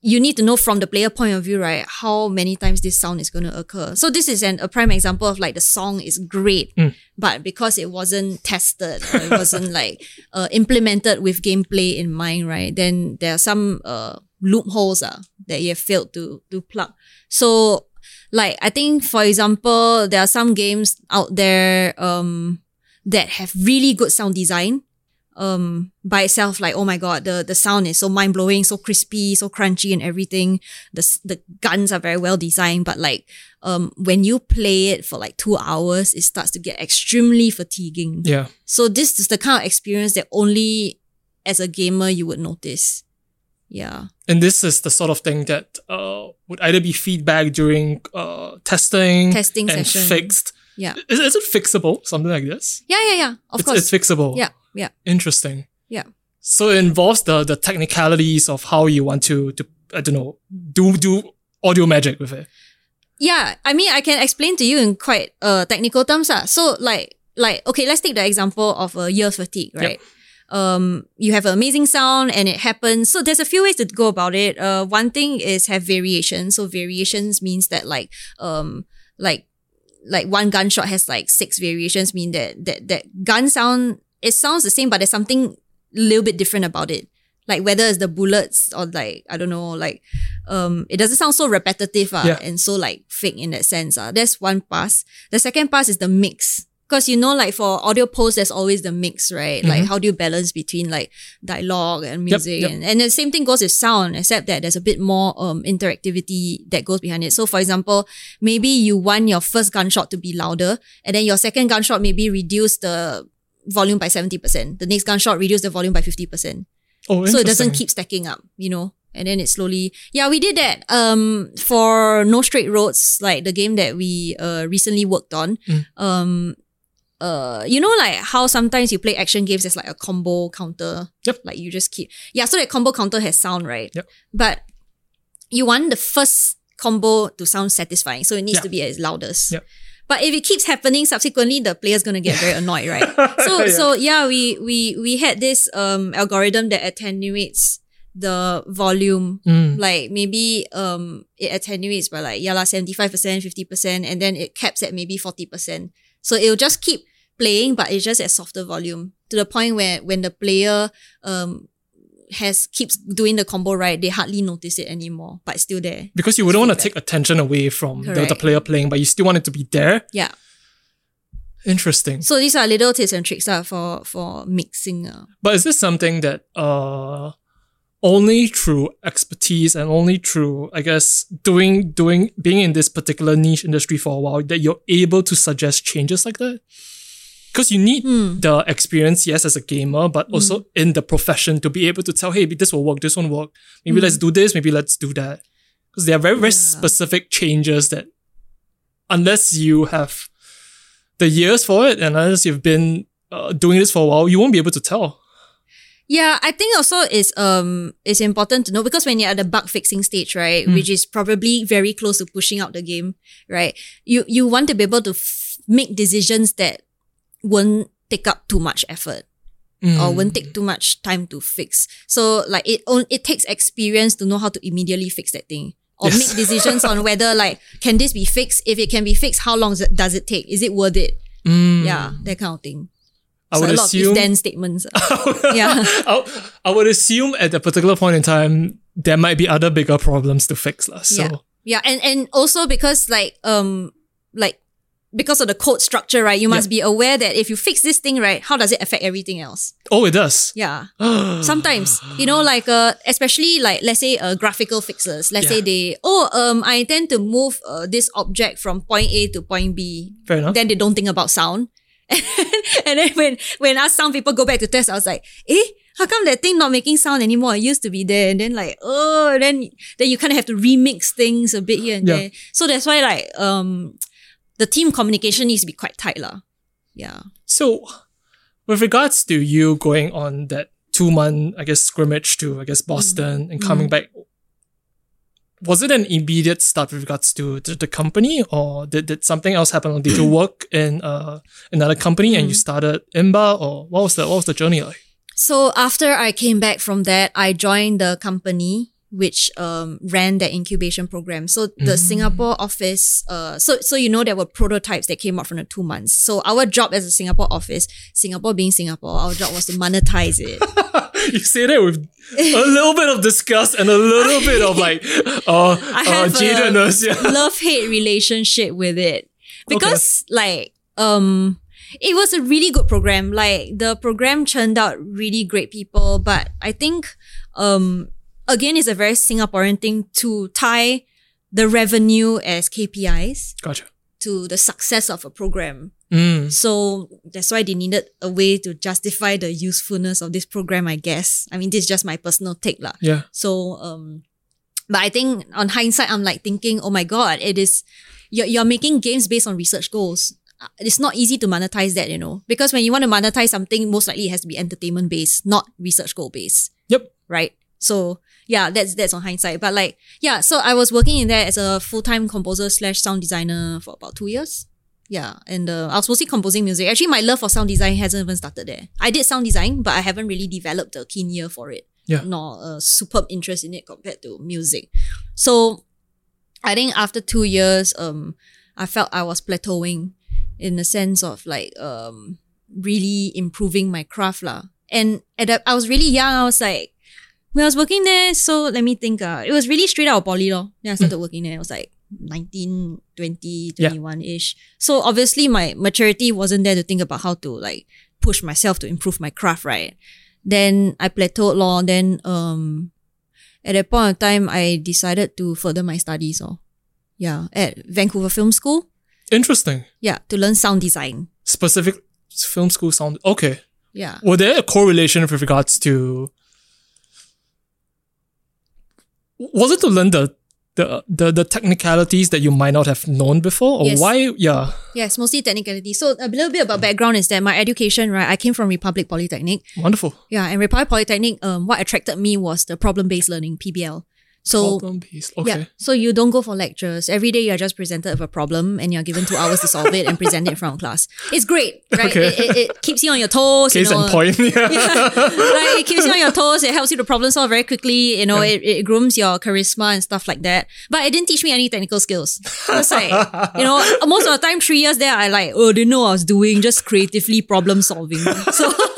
you need to know from the player point of view, right, how many times this sound is going to occur. So this is an, a prime example of like the song is great, Mm. but because it wasn't tested it wasn't like uh, implemented with gameplay in mind, right, then there are some uh, loopholes uh, that you have failed to to plug. So like I think for example, there are some games out there um that have really good sound design um by itself like oh my god the the sound is so mind blowing so crispy so crunchy and everything the the guns are very well designed but like um when you play it for like 2 hours it starts to get extremely fatiguing Yeah. so this is the kind of experience that only as a gamer you would notice yeah And this is the sort of thing that uh would either be feedback during uh testing, Testing and session. fixed. Yeah Is, is it fixable? Something like this? yeah yeah yeah of it's, course it's fixable. yeah yeah Interesting. yeah So it involves the the technicalities of how you want to to I don't know do do audio magic with it. Yeah, I mean, I can explain to you in quite uh, technical terms. Uh. So, like, like okay, let's take the example of uh, ear fatigue, right? um, you have an amazing sound and it happens. So there's a few ways to go about it. Uh, one thing is have variations. So variations means that like, um, like, like one gunshot has like six variations mean that, that, that gun sound, it sounds the same, but there's something a little bit different about it. Like whether it's the bullets or like, I don't know, like, um, it doesn't sound so repetitive uh, Yeah. and so like fake in that sense. Uh. That's one pass. The second pass is the mix. Because you know, like for audio post, there's always the mix, right? Like how do you balance between like dialogue and music? yep. And, and the same thing goes with sound, except that there's a bit more um interactivity that goes behind it. So for example, maybe you want your first gunshot to be louder, and then your second gunshot maybe reduce the volume by 70%. The next gunshot reduce the volume by 50% Oh, so it doesn't keep stacking up, you know. And then it slowly, yeah, we did that. Um, for No Straight Roads, like the game that we uh recently worked on. Mm. Um, uh, you know, like how sometimes you play action games, there's like a combo counter. Yep. Like you just keep, yeah. So that combo counter has sound, right? Yep. But you want the first combo to sound satisfying, so it needs to be as loudest. Yep. But if it keeps happening, subsequently the player's gonna get very annoyed, right? So Yeah. so yeah, we we we had this um algorithm that attenuates the volume. Mm. Like maybe um it attenuates by like yeah lah, 75%, 50%, and then it caps at maybe 40%. So it'll just keep playing, but it's just at softer volume. To the point where when the player um has keeps doing the combo right, they hardly notice it anymore, but it's still there. Because you wouldn't want to take attention away from the, the player playing, but you still want it to be there. Yeah. Interesting. So these are little tips and tricks uh, for for mixing. Uh. But is this something that uh only through expertise and only through, I guess, doing doing being in this particular niche industry for a while that you're able to suggest changes like that? Because you need Hmm. the experience, yes, as a gamer, but also in the profession to be able to tell, hey, this will work, this won't work. Maybe let's do this, maybe let's do that. Because there are very, very Hmm. Yeah. specific changes that unless you have the years for it and unless you've been uh, doing this for a while, you won't be able to tell. Yeah, I think also is um it's important to know because when you're at the bug fixing stage, right, which is probably very close to pushing out the game, right? You you want to be able to f- make decisions that won't take up too much effort or Mm. won't take too much time to fix. So like it on, it takes experience to know how to immediately fix that thing. Or Yes. make decisions on whether like can this be fixed? If it can be fixed, how long does it- take? Is it worth it? Mm. Yeah, that kind of thing. I so would a lot assume. of then statements. yeah. I, I would assume at a particular point in time there might be other bigger problems to fix, lah. So Yeah. Yeah, and and also because like um like because of the code structure, right? You must be aware that if you fix this thing, right, how does it affect everything else? oh, it does. Yeah. Sometimes, you know, like uh, especially like let's say uh, graphical fixers. Let's say they oh um I intend to move uh, this object from point A to point B. Fair enough. Then they don't think about sound. and then when when us sound people go back to test, I was like, eh, how come that thing not making sound anymore? It used to be there, and then like, oh, then then you kind of have to remix things a bit here and Yeah. there. So that's why like um, the team communication needs to be quite tight, lah. Yeah. So, with regards to you going on that two month, I guess, scrimmage to, I guess, Boston mm. and coming mm. back, was it an immediate start with regards to, to the company or did, did something else happen? Or did you work in uh, another company and you mm. started Imba or what was the, what was the journey like? So after I came back from that, I joined the company which um, ran that incubation program. So the Singapore office, uh, so so you know there were prototypes that came out from the two months. So our job as a Singapore office, Singapore being Singapore, our job was to monetize it. you say that with a little bit of disgust and a little bit of like uh, I have a- jadedness. Yeah. love hate relationship with it because like um it was a really good program like the program churned out really great people but i think um again it's a very singaporean thing to tie the revenue as kpis Gotcha. to the success of a program Mm. so that's why they needed a way to justify the usefulness of this program i guess i mean this is just my personal take lah Yeah. so, um, but I think on hindsight, I'm like thinking, oh my God, it is, you're, you're making games based on research goals. Uh, It's not easy to monetize that, you know, because when you want to monetize something, most likely it has to be entertainment based, not research goal based, Yep. right? So yeah, that's, that's on hindsight. But like, yeah, so I was working in there as a full-time composer slash sound designer for about two years. Yeah, and uh, I was mostly composing music. Actually, my love for sound design hasn't even started there. I did sound design, but I haven't really developed a keen ear for it. Yeah. Nor a superb interest in it compared to music. So I think after two years, um, I felt I was plateauing in the sense of like um really improving my craft lah. And at that, I was really young. I was like, when I was working there, so let me think. Uh, it was really straight out of poly lor. Then I started working there. I was like 19, 20, 21 ish. So obviously my maturity wasn't there to think about how to like push myself to improve my craft, right? Then I plateaued lor. Then um at that point of time I decided to further my studies or yeah, at Vancouver Film School. Interesting. Yeah, to learn sound design. Specific film school sound. Okay. Yeah. Were there a correlation with regards to? Was it to learn the the the, the technicalities that you might not have known before, or Yes. why? Yeah. Yes, mostly technicality. So a little bit about background is that my education, right? I came from Republic Polytechnic. Wonderful. Yeah, and Republic Polytechnic, um, what attracted me was the problem-based learning, PBL. So. Okay. yeah, so you don't go for lectures. Every day you're just presented with a problem and you're given two hours to solve it and present it in front of class. It's great, right? Okay. It, it, it keeps you on your toes. Case you know, and point. Yeah. right? It keeps you on your toes. It helps you to problem solve very quickly. You know, it, it grooms your charisma and stuff like that. But it didn't teach me any technical skills. It's like, you know, most of the time, three years there, I like, oh, didn't know I was doing, just creatively problem solving. So,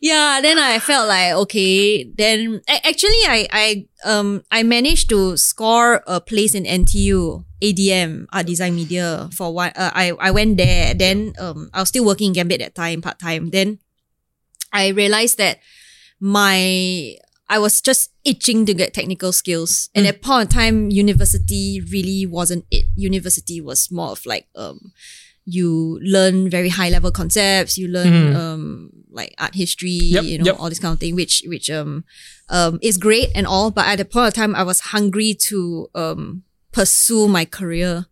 yeah, then I felt like, okay, then actually, I, I, um, I managed to score a place in NTU. ADM, Art Design Media, for one, uh, I, I went there. Then, um, I was still working in Gambit at that time, part time. Then, I realized that my I was just itching to get technical skills. And at that point in time, university really wasn't it. University was more of like um you learn very high level concepts, you learn Mhm. um like art history, Yep, you know, yep. all this kind of thing, which which um um is great and all, but at the point of time I was hungry to um pursue my career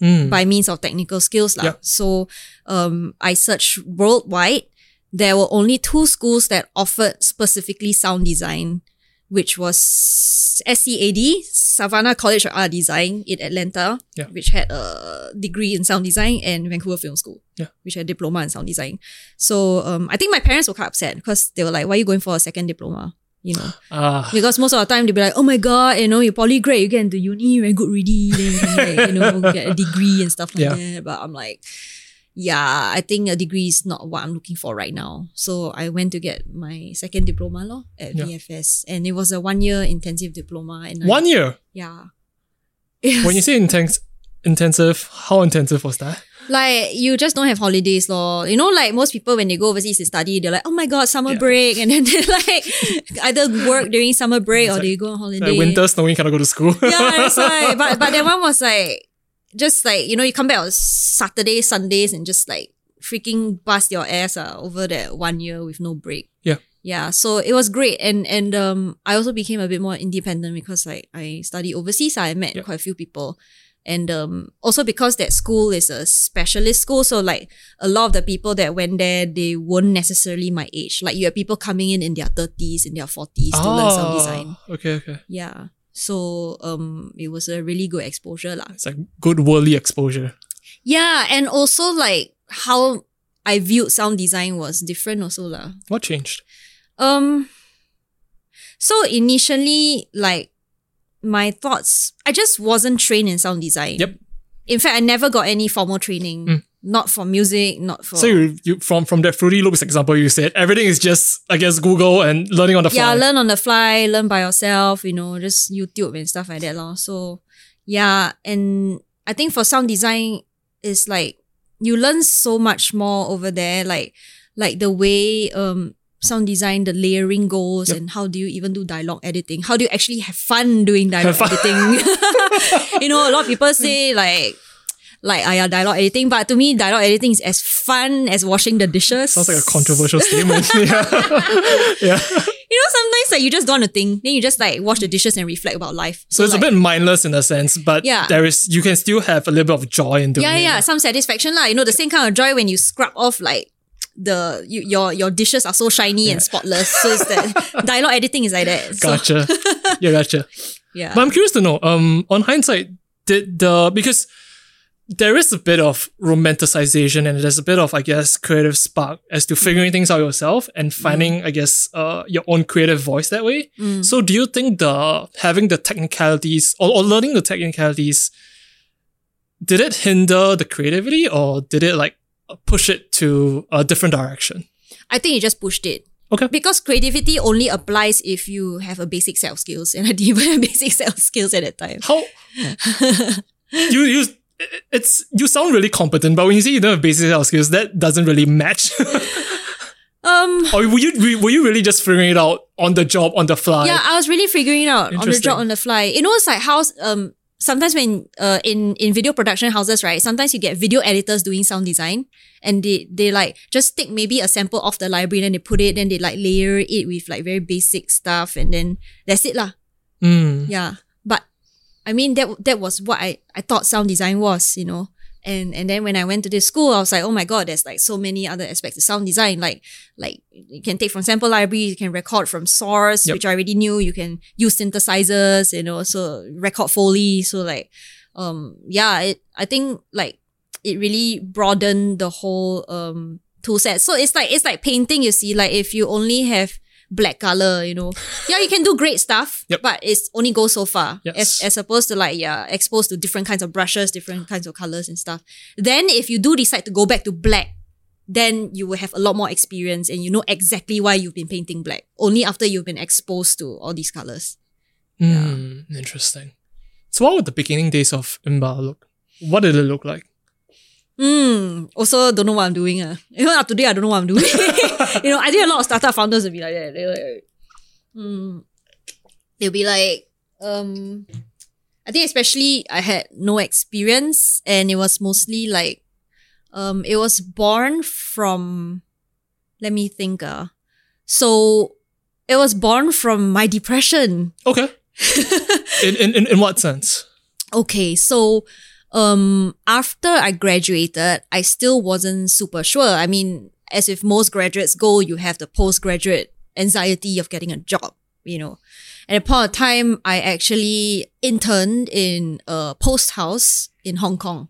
Mm. by means of technical skills. Yeah. So um, I searched worldwide. There were only two schools that offered specifically sound design, which was SCAD, Savannah College of Art Design in Atlanta, Yeah. which had a degree in sound design, and Vancouver Film School, Yeah. which had a diploma in sound design. So um, I think my parents were quite upset because they were like, why are you going for a second diploma? You know, Ah. because most of the time they'd be like, oh my god, you know, you're poly grade, you get into uni, very good ready, then you can like, you know, get a degree and stuff like Yeah. that. But I'm like, yeah, I think a degree is not what I'm looking for right now. So I went to get my second diploma law at Yeah. VFS. And it was a one year intensive diploma. And I- One year. yeah. When you say intense, intensive, how intensive was that? Like you just don't have holidays, lor. You know, like most people when they go overseas to study, they're like, oh my god, summer Yeah. break, and then they like either work during summer break It's or like- they go on holiday. Like winter, snowing, cannot go to school. yeah, that's why. But but that one was like just like you know you come back on Saturday, Sundays, and just like freaking bust your ass uh, over that one year with no break. Yeah. Yeah, so it was great, and and um, I also became a bit more independent because like I studied overseas. I met Yeah. quite a few people, and um, also because that school is a specialist school, so like a lot of the people that went there, they weren't necessarily my age. Like you have people coming in in their thirties, in their forties to learn sound design. Okay, okay. Yeah. So um it was a really good exposure lah. It's like good worldly exposure. Yeah, and also like how I viewed sound design was different also lah. What changed? Um so initially like my thoughts I just wasn't trained in sound design. Yep. In fact, I never got any formal training. Mm. Not for music, not for So you, you from from that Fruity Loops example you said everything is just I guess Google and learning on the fly. yeah, learn on the fly, learn by yourself, you know, just YouTube and stuff like that. lor. So yeah, and I think for sound design is like you learn so much more over there, like like the way um sound design, the layering goes Yep. and how do you even do dialogue editing? How do you actually have fun doing dialogue editing? you know, a lot of people say like like I dialogue editing, but to me dialogue editing is as fun as washing the dishes. Sounds like a controversial statement. yeah. yeah. You know, sometimes like you just don't want to think, then you just like wash the dishes and reflect about life. So it's like, a bit mindless in a sense, but Yeah. there is you can still have a little bit of joy in doing yeah, it. yeah, yeah, some satisfaction lah. You know, the same kind of joy when you scrub off like the you, your your dishes are so shiny and spotless. So it's that dialogue editing is like that. So, Gotcha. yeah, gotcha. yeah. But I'm curious to know, um, on hindsight, did the because there is a bit of romanticization and there's a bit of, I guess, creative spark as to figuring things out yourself and finding, I guess, uh, your own creative voice that way. So do you think the having the technicalities or, or learning the technicalities did it hinder the creativity or did it like push it to a different direction? I think it just pushed it. Okay. Because creativity only applies if you have a basic set of skills, and I didn't even have basic set of skills at that time. How you you it's you sound really competent, but when you say you don't have basic of skills, that doesn't really match. Um, or were you were you really just figuring it out on the job on the fly? yeah, I was really figuring it out on the job on the fly. You know, it's like how um sometimes when uh in in video production houses, right? Sometimes you get video editors doing sound design, and they they like just take maybe a sample off the library, and they put it, then they like layer it with like very basic stuff, and then that's it lah. Mm. Yeah. I mean that that was what I, I thought sound design was, you know. And and then when I went to this school, I was like, oh my god, there's like so many other aspects of sound design. Like like you can take from sample library, you can record from source, Yep. which I already knew. You can use synthesizers, you know, so record foley. So like um yeah, it I think like it really broadened the whole um tool set. So it's like it's like painting, you see, like if you only have black color, you know. Yeah, you can do great stuff, Yep. but it's only goes so far. Yes. As as opposed to like yeah, exposed to different kinds of brushes, different kinds of colors and stuff. Then if you do decide to go back to black, then you will have a lot more experience and you know exactly why you've been painting black. Only after you've been exposed to all these colors. Mm, Interesting. So what would the beginning days of Imba look? What did it look like? Mm, also don't know what I'm doing. Uh. Even up today, I don't know what I'm doing. you know, I think a lot of startup founders will be like that. They're like, mm, they'll be like, um, I think especially I had no experience and it was mostly like, um, it was born from, let me think, uh, so it was born from my depression. Okay. in, in, in what sense? Okay, so um after I graduated, I still wasn't super sure. I mean, as if most graduates go, you have the postgraduate anxiety of getting a job, you know. At a point of time, I actually interned in a post house in Hong Kong.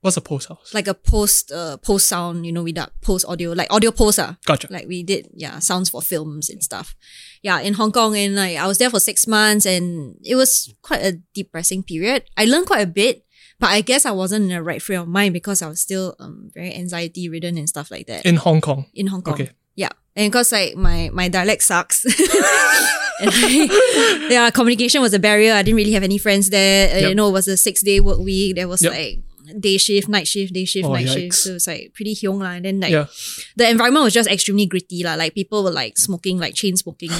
What's a post house? Like a post uh, post sound, you know, without post audio, like audio post ah. Gotcha. Like we did, yeah, sounds for films and stuff. Yeah, in Hong Kong, and like I was there for six months, and it was quite a depressing period. I learned quite a bit, but I guess I wasn't in the right frame of mind because I was still um very anxiety ridden and stuff like that In Hong Kong. in Hong Kong. Okay. Yeah, and because like my my dialect sucks. and I, yeah, communication was a barrier. I didn't really have any friends there. Uh, You know, it was a six day work week. There was Yep. like day shift, night shift, day shift, Oh, night yikes. shift. So it's like pretty hyong lah. And then like Yeah. the environment was just extremely gritty lah. Like people were like smoking, like chain smoking.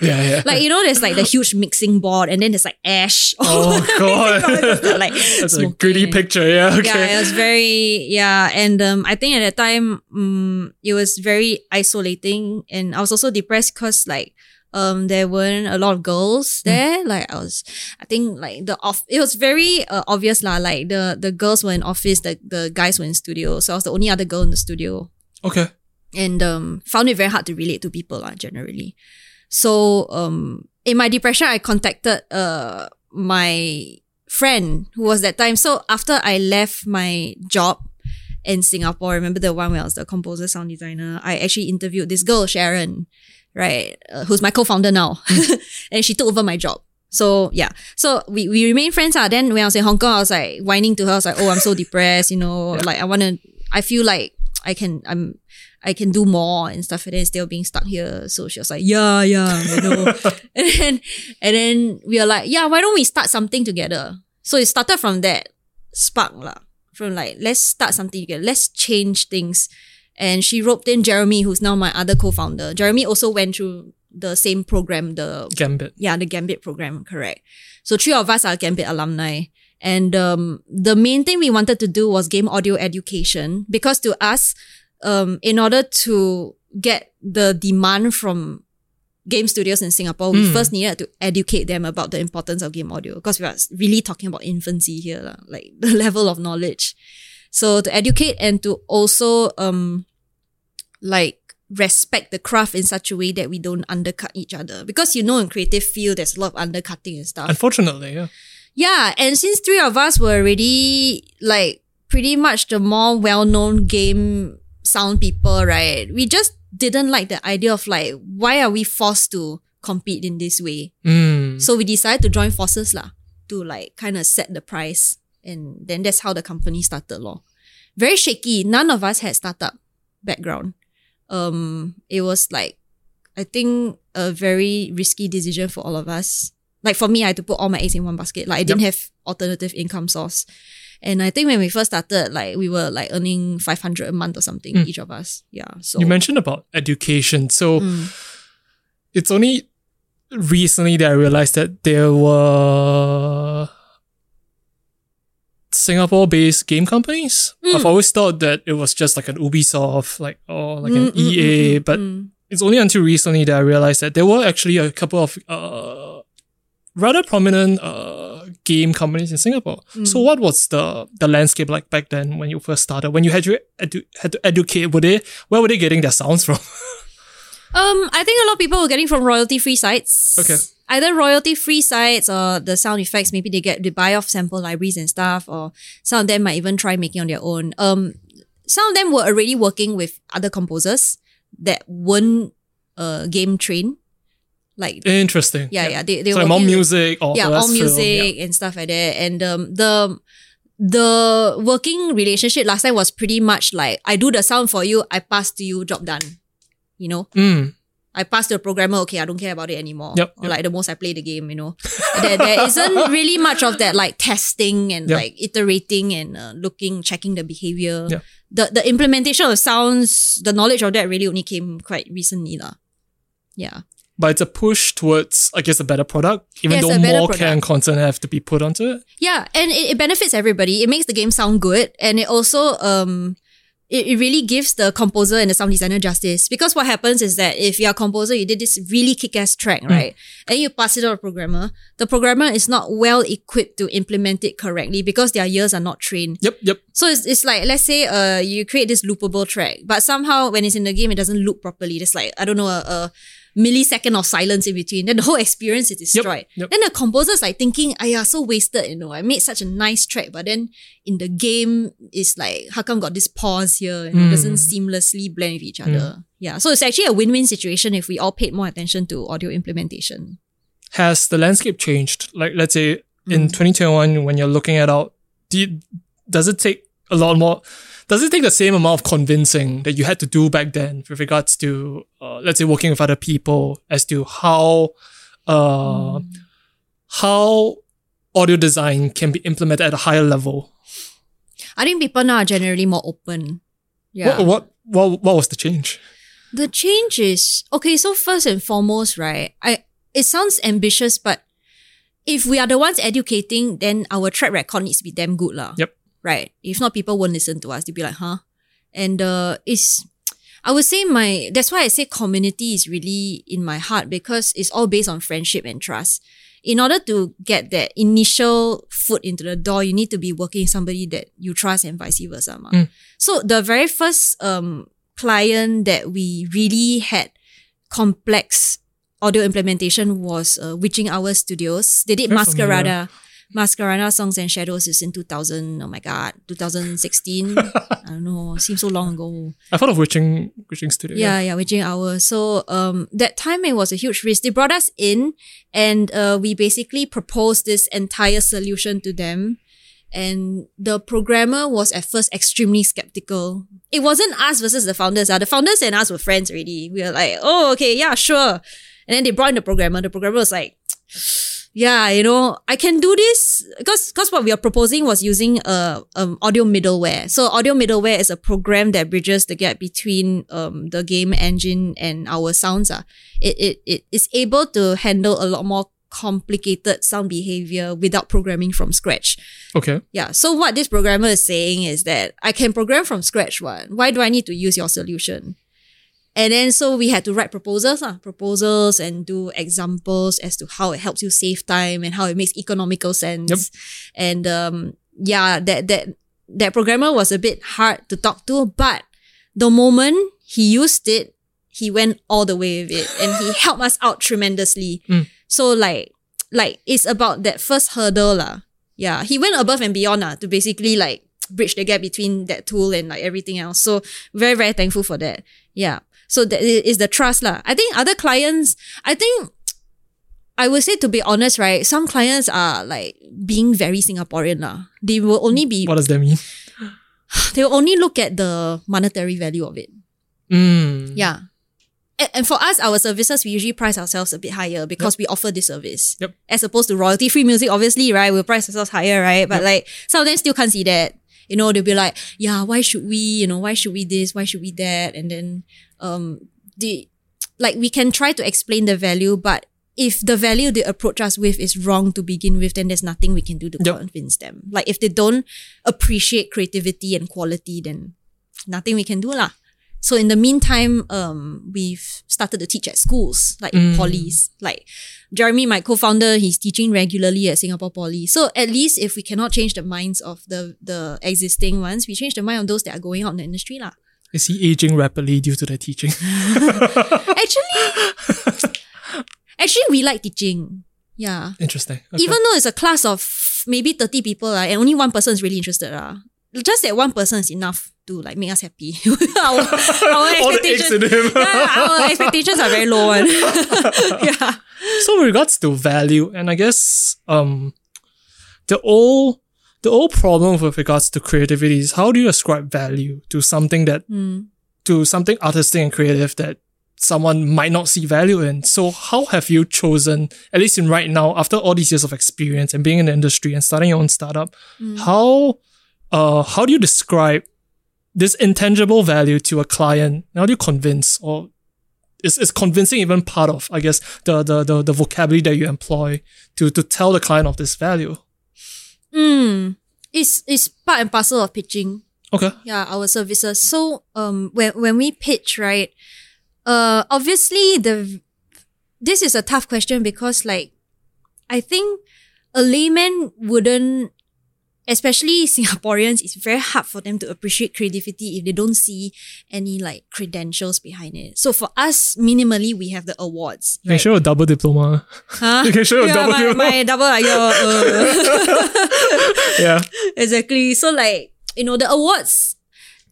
Yeah, yeah. like you know, there's like the huge mixing board, and then there's like ash. oh god. like That's a smoking. gritty picture. Yeah. Okay. Yeah, it was very yeah, and um, I think at that time, um, it was very isolating, and I was also depressed because like um, there weren't a lot of girls there. Like I was, I think like the off, it was very uh, obvious lah. Like the the girls were in office, the the guys were in studio, so I was the only other girl in the studio okay. and um, found it very hard to relate to people lah, generally. So um, in my depression, I contacted uh, my friend who was that time. So after I left my job in Singapore, remember the one where I was the composer sound designer, I actually interviewed this girl, Sharon, right, uh, who's my co-founder now. and she took over my job. So yeah, so we, we remain friends. Ah, Then when I was in Hong Kong, I was like whining to her. I was like, oh, I'm so depressed, you know, like I want to, I feel like I can, I'm, I can do more and stuff. And then still being stuck here. So she was like, yeah, yeah, you know. and then, and then we are like, yeah, why don't we start something together? So it started from that spark lah. From like, let's start something together. Let's change things. And she roped in Jeremy, who's now my other co-founder. Jeremy also went through the same program, the Gambit. yeah, the Gambit program, correct. So three of us are Gambit alumni. And um, the main thing we wanted to do was game audio education because to us, um, in order to get the demand from game studios in Singapore, we Mm. first needed to educate them about the importance of game audio because we are really talking about infancy here, like the level of knowledge. So to educate and to also um like respect the craft in such a way that we don't undercut each other. Because you know in creative field there's a lot of undercutting and stuff. Unfortunately, yeah. Yeah, and since three of us were already like pretty much the more well-known game sound people, right? We just didn't like the idea of like, why are we forced to compete in this way? Mm. So we decided to join forces lah to like kind of set the price. And then that's how the company started law. Very shaky. None of us had startup background. Um, it was like, I think a very risky decision for all of us. Like for me, I had to put all my eggs in one basket. Like I didn't have alternative income source. And I think when we first started, like we were like earning 500 a month or something, each of us. Yeah. So You mentioned about education. So Mm. it's only recently that I realized that there were Singapore based game companies. Mm. I've always thought that it was just like an Ubisoft, like or like an Mm, mm, EA, mm, mm, but mm. it's only until recently that I realized that there were actually a couple of uh, rather prominent uh, game companies in Singapore. So Mm. what was the the landscape like back then when you first started? When you had to edu- had to educate, were they where were they getting their sounds from? Um, I think a lot of people were getting from royalty free sites. Okay. Either royalty free sites or the sound effects, maybe they get they buy off sample libraries and stuff, or some of them might even try making on their own. Um, some of them were already working with other composers that weren't uh game trained. Like Interesting. yeah, yeah, they they So were like more music, or yeah, all music and stuff like that. And um, the the working relationship last time was pretty much like I do the sound for you, I pass to you, job done. You know, Mm, I pass to the programmer, okay, I don't care about it anymore. Yep, or yep. like the most I play the game, you know. there, there isn't really much of that like testing and Yep. like iterating and uh, looking, checking the behavior. Yeah. The the implementation of sounds, the knowledge of that really only came quite recently. lah. Yeah. But it's a push towards, I guess, a better product, even Yes, though more care and content have to be put onto it. Yeah, and it, it benefits everybody. It makes the game sound good, and it also um, it, it really gives the composer and the sound designer justice. Because what happens is that if you're a composer, you did this really kick-ass track, right, and you pass it to a programmer, the programmer is not well equipped to implement it correctly because their ears are not trained. Yep, yep. So it's, it's like let's say uh you create this loopable track, but somehow when it's in the game it doesn't loop properly. There's like I don't know a, a millisecond of silence in between. Then the whole experience is destroyed. yep. Then the composer's like thinking, "Aya, so wasted." You know, I made such a nice track, but then in the game it's like how come got this pause here? and It doesn't seamlessly blend with each other. Yeah, so it's actually a win-win situation if we all paid more attention to audio implementation. Has the landscape changed? Like, let's say Mm. in 2021, when you're looking at out, do you, does it take a lot more? Does it take the same amount of convincing that you had to do back then with regards to, uh, let's say, working with other people as to how, uh, Mm. how audio design can be implemented at a higher level? I think people now are generally more open. Yeah. What, what, what, what was the change? The change is okay. So first and foremost, right? I it sounds ambitious, but if we are the ones educating, then our track record needs to be damn good, lah. Yep. Right. If not, people won't listen to us. They'll be like, huh? And uh, it's I would say my that's why I say community is really in my heart because it's all based on friendship and trust. In order to get that initial foot into the door, you need to be working with somebody that you trust and vice versa. Mm. So the very first um client that we really had complex audio implementation was uh, Witching Hour Studios. They did Very Masquerada. Masquerada Songs and Shadows is in 2000. Oh my God, 2016. I don't know. Seems so long ago. I thought of Witching, Witching Studio. Yeah, yeah, witching hour. So um that time it was a huge risk. They brought us in and uh we basically proposed this entire solution to them. And the programmer was at first extremely skeptical. It wasn't us versus the founders. Uh. The founders and us were friends already. We were like, oh, okay, yeah, sure. And then they brought in the programmer. The programmer was like, yeah, you know, I can do this because because what we are proposing was using a um, audio middleware. So audio middleware is a program that bridges the gap between um the game engine and our sounds. Uh. It it it is able to handle a lot more complicated sound behavior without programming from scratch. Okay. Yeah. So what this programmer is saying is that I can program from scratch. What? Why do I need to use your solution? And then so we had to write proposals, uh, proposals and do examples as to how it helps you save time and how it makes economical sense. Yep. And um, yeah, that that that programmer was a bit hard to talk to, but the moment he used it, he went all the way with it and he helped us out tremendously. Mm. So like like it's about that first hurdle lah. Yeah, he went above and beyond lah to basically like bridge the gap between that tool and like everything else. So very, very thankful for that. Yeah. So that is the trust lah. I think other clients, I think I would say to be honest, right? Some clients are like being very Singaporean lah. They will only be What does that mean? they will only look at the monetary value of it. Mm. Yeah. And, and for us, our services, we usually price ourselves a bit higher because we offer this service. Yep. As opposed to royalty free music, obviously, right? We'll price ourselves higher, right? But like some of them still can't see that. You know, they'll be like, yeah, why should we? You know, why should we this? Why should we that? And then um the like we can try to explain the value, but if the value they approach us with is wrong to begin with, then there's nothing we can do to Yep. convince them. Like if they don't appreciate creativity and quality, then nothing we can do lah. So in the meantime, um, we've started to teach at schools, like in polys. Like Jeremy, my co-founder, he's teaching regularly at Singapore Poly. So at least if we cannot change the minds of the the existing ones, we change the mind of those that are going out in the industry lah. Is he aging rapidly due to the teaching? Actually, actually we like teaching. Yeah. Interesting. Okay. Even though it's a class of maybe 30 people uh, and only one person is really interested. Uh, just that one person is enough to like make us happy. our, our All the eggs expectations, in him. yeah, our expectations are very low. One. yeah. So with regards to value, and I guess um the old the old problem with regards to creativity is how do you ascribe value to something that to something artistic and creative that someone might not see value in. So how have you chosen, at least in right now, after all these years of experience and being in the industry and starting your own startup, how uh how do you describe this intangible value to a client? How do you convince or is, is convincing even part of, I guess, the, the, the, the vocabulary that you employ to, to tell the client of this value? Mm. It's, it's part and parcel of pitching. Okay. yeah our services so um when when we pitch right uh obviously the this is a tough question because like i think a layman wouldn't especially singaporeans it's very hard for them to appreciate creativity if they don't see any like credentials behind it so for us minimally we have the awards You can show a double diploma. huh? You can show a yeah, double my, diploma. my double uh, uh, yeah. exactly. So like, you know, the awards,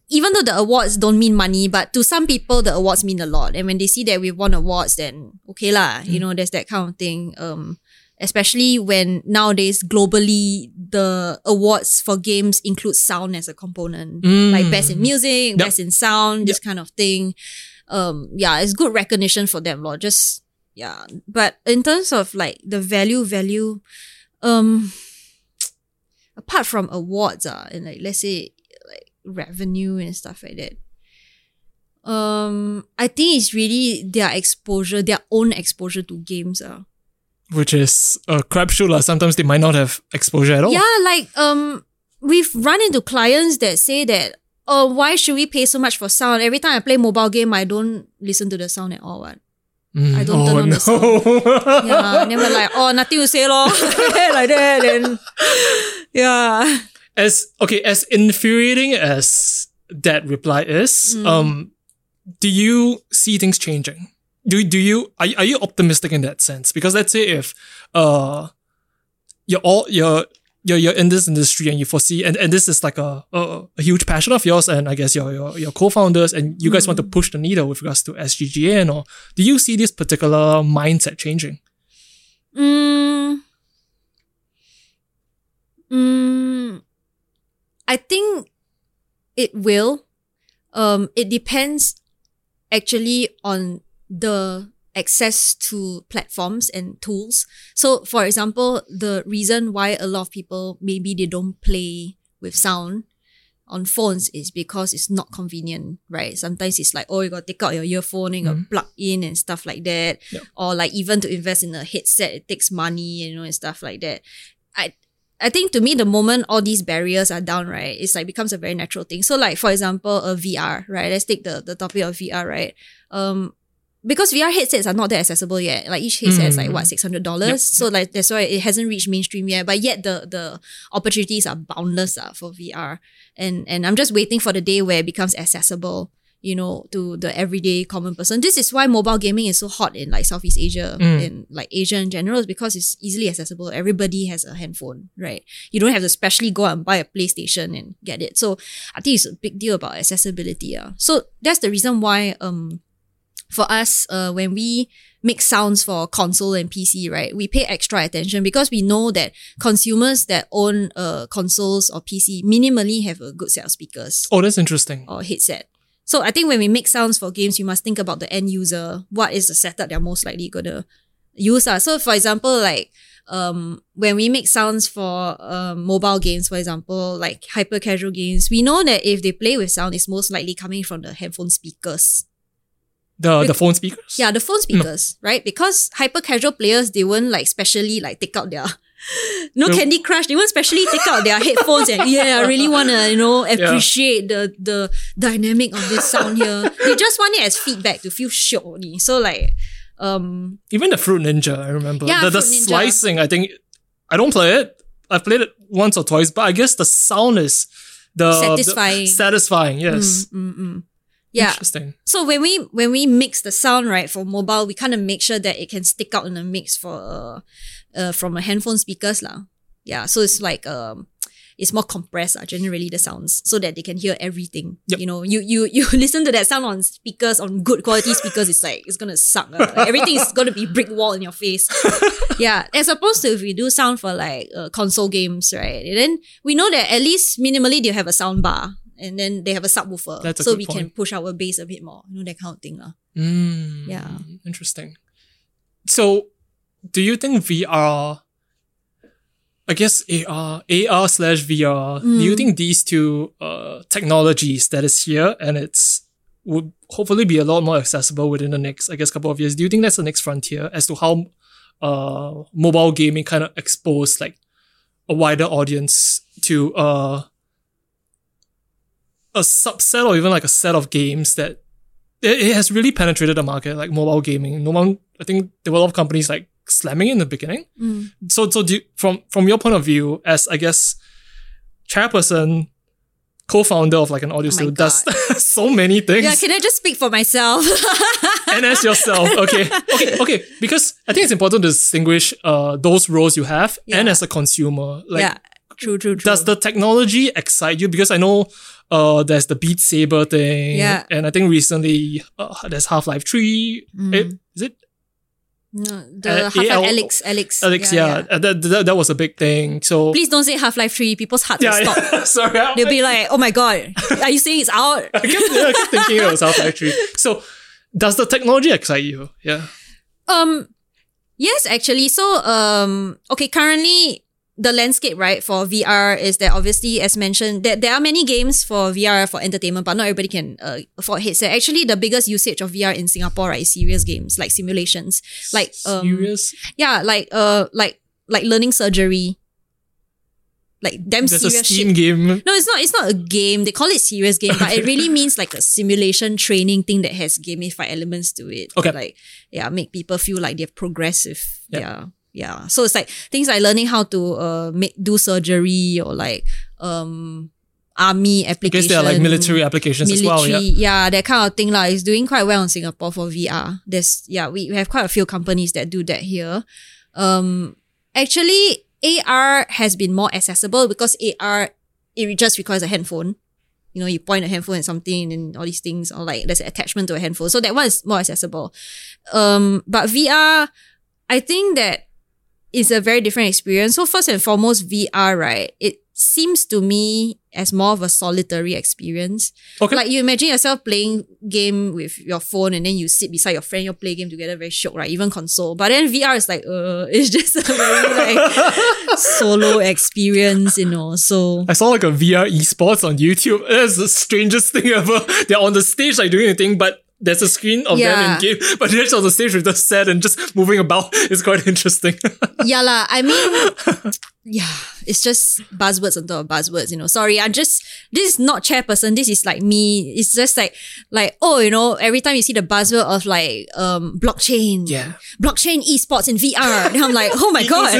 even though the awards don't mean money, but to some people the awards mean a lot. And when they see that we've won awards, then okay lah, you know, there's that kind of thing. Um, especially when nowadays globally the awards for games include sound as a component. Like best in music, best in sound, this kind of thing. Um, yeah, it's good recognition for them, Lord. Just yeah. But in terms of like the value, value, um, apart from awards, uh, and like let's say like revenue and stuff like that. Um, I think it's really their exposure, their own exposure to games. Uh. Which is a crapshoot. lah. Sometimes they might not have exposure at all. Yeah, like um, we've run into clients that say that, oh, why should we pay so much for sound? Every time I play mobile game, I don't listen to the sound at all. What? Mm. I don't oh, turn on no. the sound. Yeah, and then we're like, oh, nothing to say, lor. like that, and yeah. as okay, as infuriating as that reply is, Mm. um, do you see things changing? Do do you are, you- are you optimistic in that sense? Because let's say if uh you're all you're you're, you're in this industry and you foresee and, and this is like a, a a huge passion of yours and I guess your your, your co-founders and you guys want to push the needle with regards to SGGN or do you see this particular mindset changing? Mm, mm, I think it will. Um, it depends actually on the access to platforms and tools. So, for example, the reason why a lot of people maybe they don't play with sound on phones is because it's not convenient, right? Sometimes it's like, oh, you got to take out your earphone and you to plug in and stuff like that. Yeah. Or like even to invest in a headset, it takes money, you know, and stuff like that. I I think to me, the moment all these barriers are down, right, it's like becomes a very natural thing. So, like for example, a VR, right? Let's take the the topic of VR, right? Um, because VR headsets are not that accessible yet. Like each headset is like what six hundred dollars. Yep. So like that's why it hasn't reached mainstream yet. But yet the the opportunities are boundless uh, for VR. And and I'm just waiting for the day where it becomes accessible. you know, to the everyday common person. This is why mobile gaming is so hot in like Southeast Asia and like Asia in general, is because it's easily accessible. Everybody has a handphone, right? You don't have to specially go out and buy a PlayStation and get it. So I think it's a big deal about accessibility. Uh. So that's the reason why um for us, uh, when we make sounds for console and PC, right, we pay extra attention because we know that consumers that own uh, consoles or PC minimally have a good set of speakers Oh, that's interesting. or headset. So I think when we make sounds for games, we must think about the end user. What is the setup they're most likely gonna use? Uh. So for example, like um, when we make sounds for um, mobile games, for example, like hyper casual games, we know that if they play with sound, it's most likely coming from the headphone speakers. The the phone speakers. Yeah, the phone speakers, right? Because hyper casual players, they won't like specially like take out their no Nope. Candy Crush, they won't specially take out their headphones and yeah, I really wanna, you know, appreciate the the dynamic of this sound here. They just want it as feedback to feel shook only. So like um Even the Fruit Ninja, I remember. Yeah, the the slicing, I think I don't play it. I've played it once or twice, but I guess the sound is the the- Satisfying. satisfying, yes. mm, mm. Yeah. Interesting. So when we when we mix the sound right for mobile, we kind of make sure that it can stick out in the mix for uh, uh from a handphone speakers lah. Yeah, so it's like um it's more compressed uh, generally the sounds so that they can hear everything. Yep. You know, you you you listen to that sound on speakers on good quality speakers, it's like it's gonna suck. uh. Like, everything is gonna be brick wall in your face. yeah, as opposed to if we do sound for like uh, console games, right? And then we know that at least minimally they have a sound bar. And then they have a subwoofer, That's so we can push our bass a bit more. You know that kind of thing, lah. Mm, Yeah. Interesting. So, do you think VR? I guess AR, AR slash VR. Do you Mm. think these two uh, technologies that is here and it's would hopefully be a lot more accessible within the next, I guess, couple of years? Do you think that's the next frontier as to how uh, mobile gaming kind of expose like a wider audience to uh, a subset or even like a set of games that it, has really penetrated the market, like mobile gaming. No one, I think there were a lot of companies like slamming it in the beginning. Mm. So, so do you, from from your point of view, as I guess chairperson, co-founder of like an audio Oh studio, does so many things, Yeah, can I just speak for myself? and as yourself, okay, okay, okay, because I think it's important to distinguish uh those roles you have and as a consumer, like. yeah, true, true, true. Does the technology excite you? Because I know uh, there's the Beat Saber thing. Yeah. And I think recently uh, there's Half Life 3. Mm. Eh, is it? No, the Uh, Half-Life Alyx, Alyx, Alyx, yeah. uh, That, that, that was a big thing. So. Please don't say Half Life Three. People's hearts yeah, will stop. yeah. Sorry. I, They'll be like, "Oh my god, are you saying it's out?" I, kept, I kept thinking it was Half Life 3. So, does the technology excite you? Yeah. Um, yes, actually. So, um, okay, currently the landscape right for VR is that obviously, as mentioned, that there are many games for VR for entertainment, but not everybody can uh, afford headset. Actually, the biggest usage of VR in Singapore right is serious games like simulations, like um, Serious? yeah, like uh, like like learning surgery, like damn a serious Steam shit. game. No, it's not. It's not a game. They call it serious game, but it really means like a simulation training thing that has gamified elements to it. Okay. Like yeah, make people feel like they're progressive. Yep. Yeah. Yeah. So it's like things like learning how to uh make do surgery or like um army applications. application. there are like military applications as well. Yeah. yeah, that kind of thing. Like, it's doing quite well in Singapore for VR. There's yeah, we, we have quite a few companies that do that here. Um actually AR has been more accessible because AR it just requires a handphone. You know, you point a handphone at something and all these things, or like there's an attachment to a handphone. So that one is more accessible. Um, but VR, I think that is a very different experience. So first and foremost, VR, right? It seems to me as more of a solitary experience. Okay. Like you imagine yourself playing game with your phone and then you sit beside your friend, you play game together, very shook, right? Even console. But then VR is like, uh, it's just a very like solo experience, you know. So I saw like a VR esports on YouTube. It's the strangest thing ever. They're on the stage like doing a thing, but there's a screen of Yeah. them in game, but they're just on the stage with the set and just moving about. It's quite interesting. yeah, lah. I mean, yeah, it's just buzzwords on top of buzzwords, you know. Sorry, I'm just this is not chairperson. This is like me. It's just like like oh, you know, every time you see the buzzword of like um blockchain, yeah. blockchain esports in VR, and I'm like, oh my god,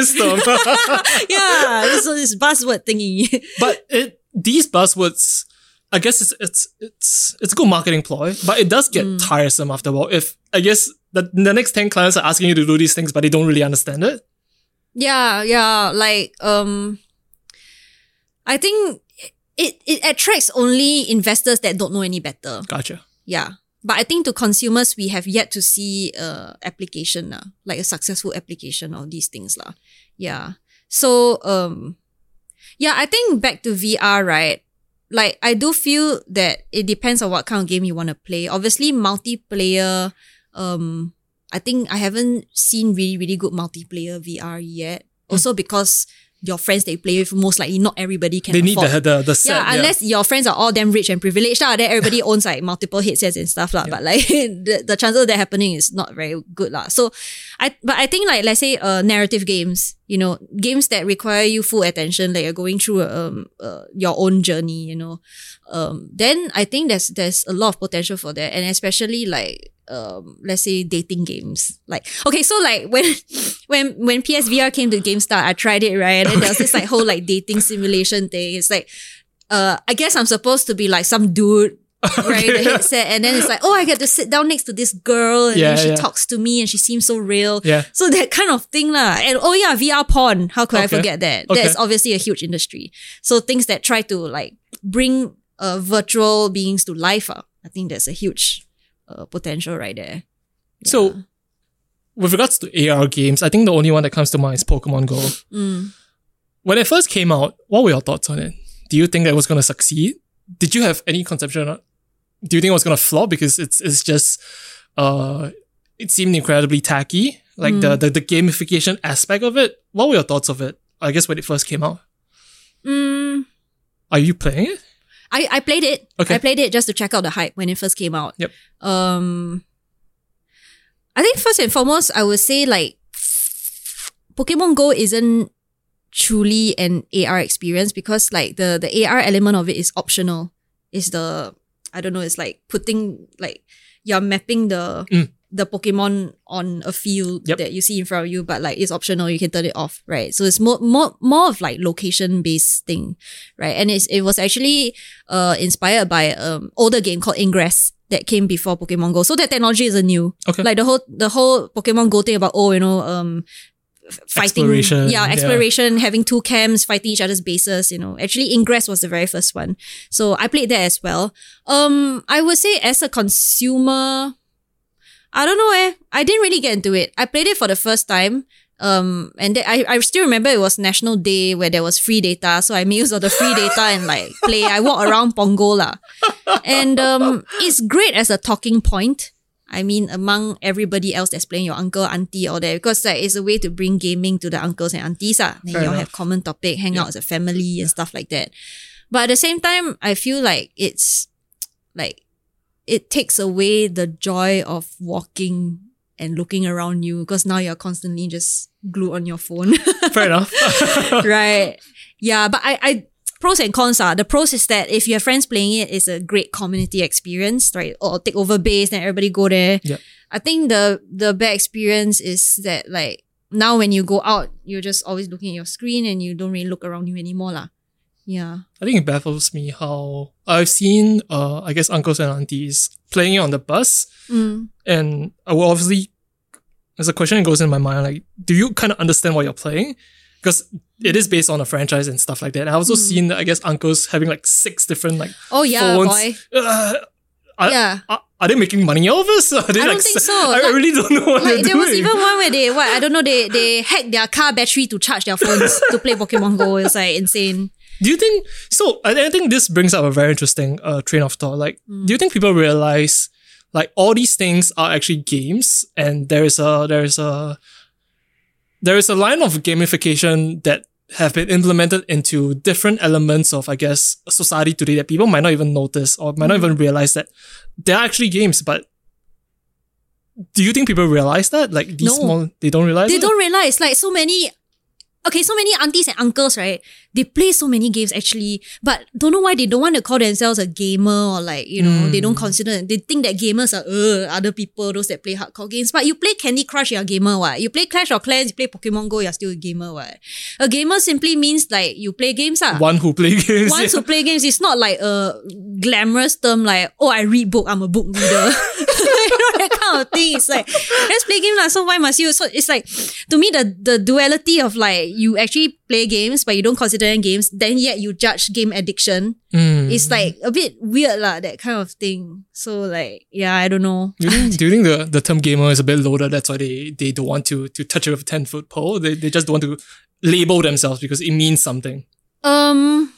yeah, this this buzzword thingy. but it these buzzwords, I guess it's it's it's it's a good marketing ploy, but it does get tiresome after a while. If I guess the the next ten clients are asking you to do these things, but they don't really understand it. Yeah, yeah. Like, um, I think it, it attracts only investors that don't know any better. Gotcha. Yeah. But I think to consumers, we have yet to see a application, lah, like a successful application of these things. lah. Yeah. So, um, yeah, I think back to VR, right? Like, I do feel that it depends on what kind of game you want to play. Obviously, multiplayer, um, I think I haven't seen really, really good multiplayer VR yet. Also because your friends they play with, most likely not everybody can They need afford. the the the set. Yeah, unless your friends are all damn rich and privileged, then everybody owns like multiple headsets and stuff, lah. But like the, the chances of that happening is not very good, lah. So I but I think like let's say uh narrative games, you know, games that require you full attention, like you're going through um uh, your own journey, you know, um then I think there's there's a lot of potential for that, and especially like um let's say dating games. Like okay so like when when when PSVR came to GameStart I tried it right? And then there was this like whole like dating simulation thing. It's like uh I guess I'm supposed to be like some dude right? The headset. And then it's like oh I get to sit down next to this girl and Yeah, then she yeah. talks to me and she seems so real. Yeah. so that kind of thing lah. And oh yeah VR porn. How could I forget that? Okay. that's obviously a huge industry. So things that try to like bring uh, virtual beings to life uh, I think there's a huge uh, potential right there So, with regards to AR games, I think the only one that comes to mind is Pokemon Go. Mm. When it first came out, what were your thoughts on it? Do you think that it was going to succeed? Did you have any conception? Of, do you think it was going to flop because it's it's just uh it seemed incredibly tacky, like the, the the gamification aspect of it. What were your thoughts of it? I guess when it first came out, Mm, are you playing it? I, I played it. Okay. I played it just to check out the hype when it first came out. Yep. Um, I think first and foremost, I would say like Pokemon Go isn't truly an AR experience because like the the AR element of it is optional. Is the I don't know. It's like putting like you're mapping the Mm. The Pokemon on a field Yep. that you see in front of you, but like it's optional. You can turn it off, right? So it's more more more of like location based thing, right? And it's it was actually uh inspired by um older game called Ingress that came before Pokemon Go. So that technology isn't new. Okay. Like the whole the whole Pokemon Go thing about oh you know um fighting Exploration, yeah yeah. exploration having two camps fighting each other's bases you know actually Ingress was the very first one so I played that as well um I would say as a consumer I don't know eh I didn't really get into it I played it for the first time um and then I, I still remember it was National Day where there was free data so I made use of the free data and like play I walk around Punggol lah and um it's great as a talking point I mean, among everybody else that's playing your uncle, auntie, all that, because like it's a way to bring gaming to the uncles and aunties. Ah. Then you all have common topic, hang out as a family and stuff like that. But at the same time, I feel like it's like it takes away the joy of walking and looking around you because now you're constantly just glued on your phone. Fair enough. right. Yeah, but I, I pros and cons are the pros is that if you have friends playing it, it's a great community experience, right? Or take over base and everybody go there. Yep. I think the the bad experience is that like now when you go out, you're just always looking at your screen and you don't really look around you anymore, lah. Yeah. I think it baffles me how I've seen, uh, I guess, uncles and aunties playing it on the bus, Mm. and I will obviously, there's a question that goes in my mind, like, do you kind of understand what you're playing? Because it is based on a franchise and stuff like that. And I've also seen, I guess, uncles having like six different like Oh yeah, phones. boy. Uh, are, Yeah. are, are they making money off us? I don't like, think so. I Like- really don't know what Like they're there was even one where they what I don't know they they hacked their car battery to charge their phones to play Pokemon Go. It's like insane. Do you think so? I, I think this brings up a very interesting uh, train of thought. Like, Mm. do you think people realize like all these things are actually games, and there is a there is a there is a line of gamification that have been implemented into different elements of I guess society today that people might not even notice or might not even realize that they're actually games. But do you think people realize that? Like these No. small, they don't realize. They it? don't realize like so many okay, so many aunties and uncles, right? They play so many games actually, but don't know why they don't want to call themselves a gamer or like, you know, they don't consider, they think that gamers are uh, other people, those that play hardcore games. But you play Candy Crush, you're a gamer, what? You play Clash of Clans, you play Pokemon Go, you're still a gamer, what? A gamer simply means like you play games, ah. One who play games. One yeah. who play games, it's not like a glamorous term like, oh, I read book, I'm a book reader. kind of thing. It's like, let's play games, so why must you? So it's like, to me, the, the duality of like, you actually play games, but you don't consider them games, then yet you judge game addiction. Mm. It's like a bit weird, lah, that kind of thing. So like, yeah, I don't know. Do you, think, do you think the, the term gamer is a bit loaded? That's why they, they don't want to to touch it with a 10 foot pole. They, they just don't want to label themselves because it means something. Um,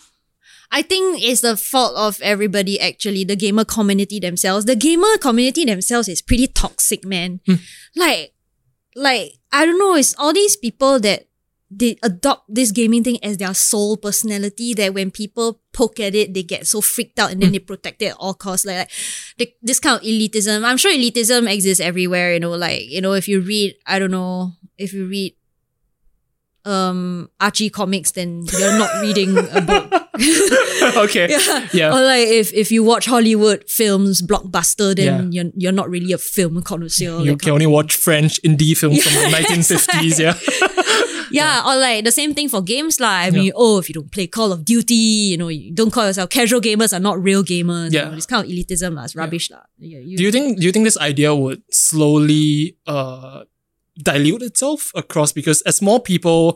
I think it's the fault of everybody actually, the gamer community themselves. The gamer community themselves is pretty toxic, man. Like, like, I don't know, it's all these people that they adopt this gaming thing as their sole personality that when people poke at it, they get so freaked out and then they protect it at all costs. Like, like the, this kind of elitism. I'm sure elitism exists everywhere, you know, like, you know, if you read, I don't know, if you read um Archie comics, then you're not reading a book. okay. yeah. Yeah. Or like if, if you watch Hollywood films, blockbuster, then Yeah. you're you're not really a film connoisseur. You that can only watch French indie films from the 1950s. Yeah. Yeah, or like the same thing for games lah. I mean, oh, if you don't play Call of Duty, you know, you don't call yourself casual gamers are not real gamers. you Yeah. know, this kind of elitism lah, it's rubbish lah. Yeah, you, Do you think do you think this idea would slowly uh dilute itself across because as more people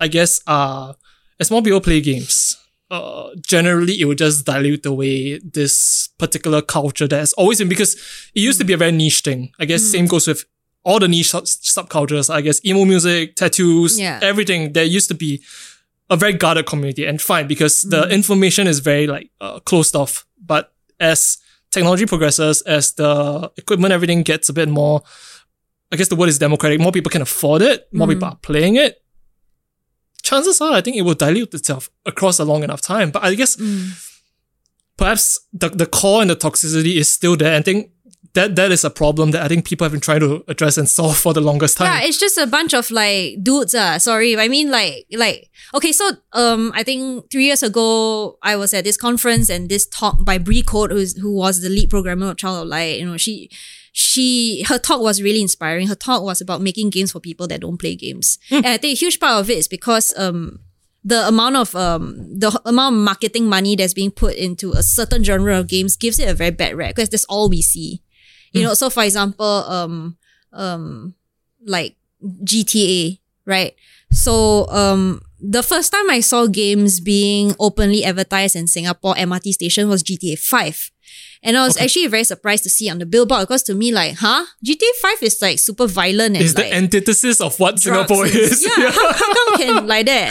I guess uh as more people play games uh generally it would just dilute the way this particular culture that has always been because it used to be a very niche thing. I guess same goes with all the niche sub- subcultures. I guess emo music, tattoos, Yeah. everything. There used to be a very guarded community and fine because the information is very like uh, closed off. But as technology progresses, as the equipment, everything gets a bit more, I guess the word is democratic. More people can afford it. More people are playing it. Chances are, I think it will dilute itself across a long enough time. But I guess perhaps the, the core and the toxicity is still there. I think that that is a problem that I think people have been trying to address and solve for the longest time. Yeah, it's just a bunch of like dudes. Ah, sorry, I mean like like okay. So um, I think three years ago I was at this conference and this talk by Brie Code, who's who was the lead programmer of Child of Light. You know, she she her talk was really inspiring. Her talk was about making games for people that don't play games, and I think a huge part of it is because um the amount of um the amount of marketing money that's being put into a certain genre of games gives it a very bad rap because that's all we see. You know, so for example, um um like GTA, right? So um the first time I saw games being openly advertised in Singapore MRT station was GTA 5. And I was actually very surprised to see on the billboard because to me like, huh? GTA 5 is like super violent and It's like the antithesis of what Singapore and- is. Yeah, How, how come can like that?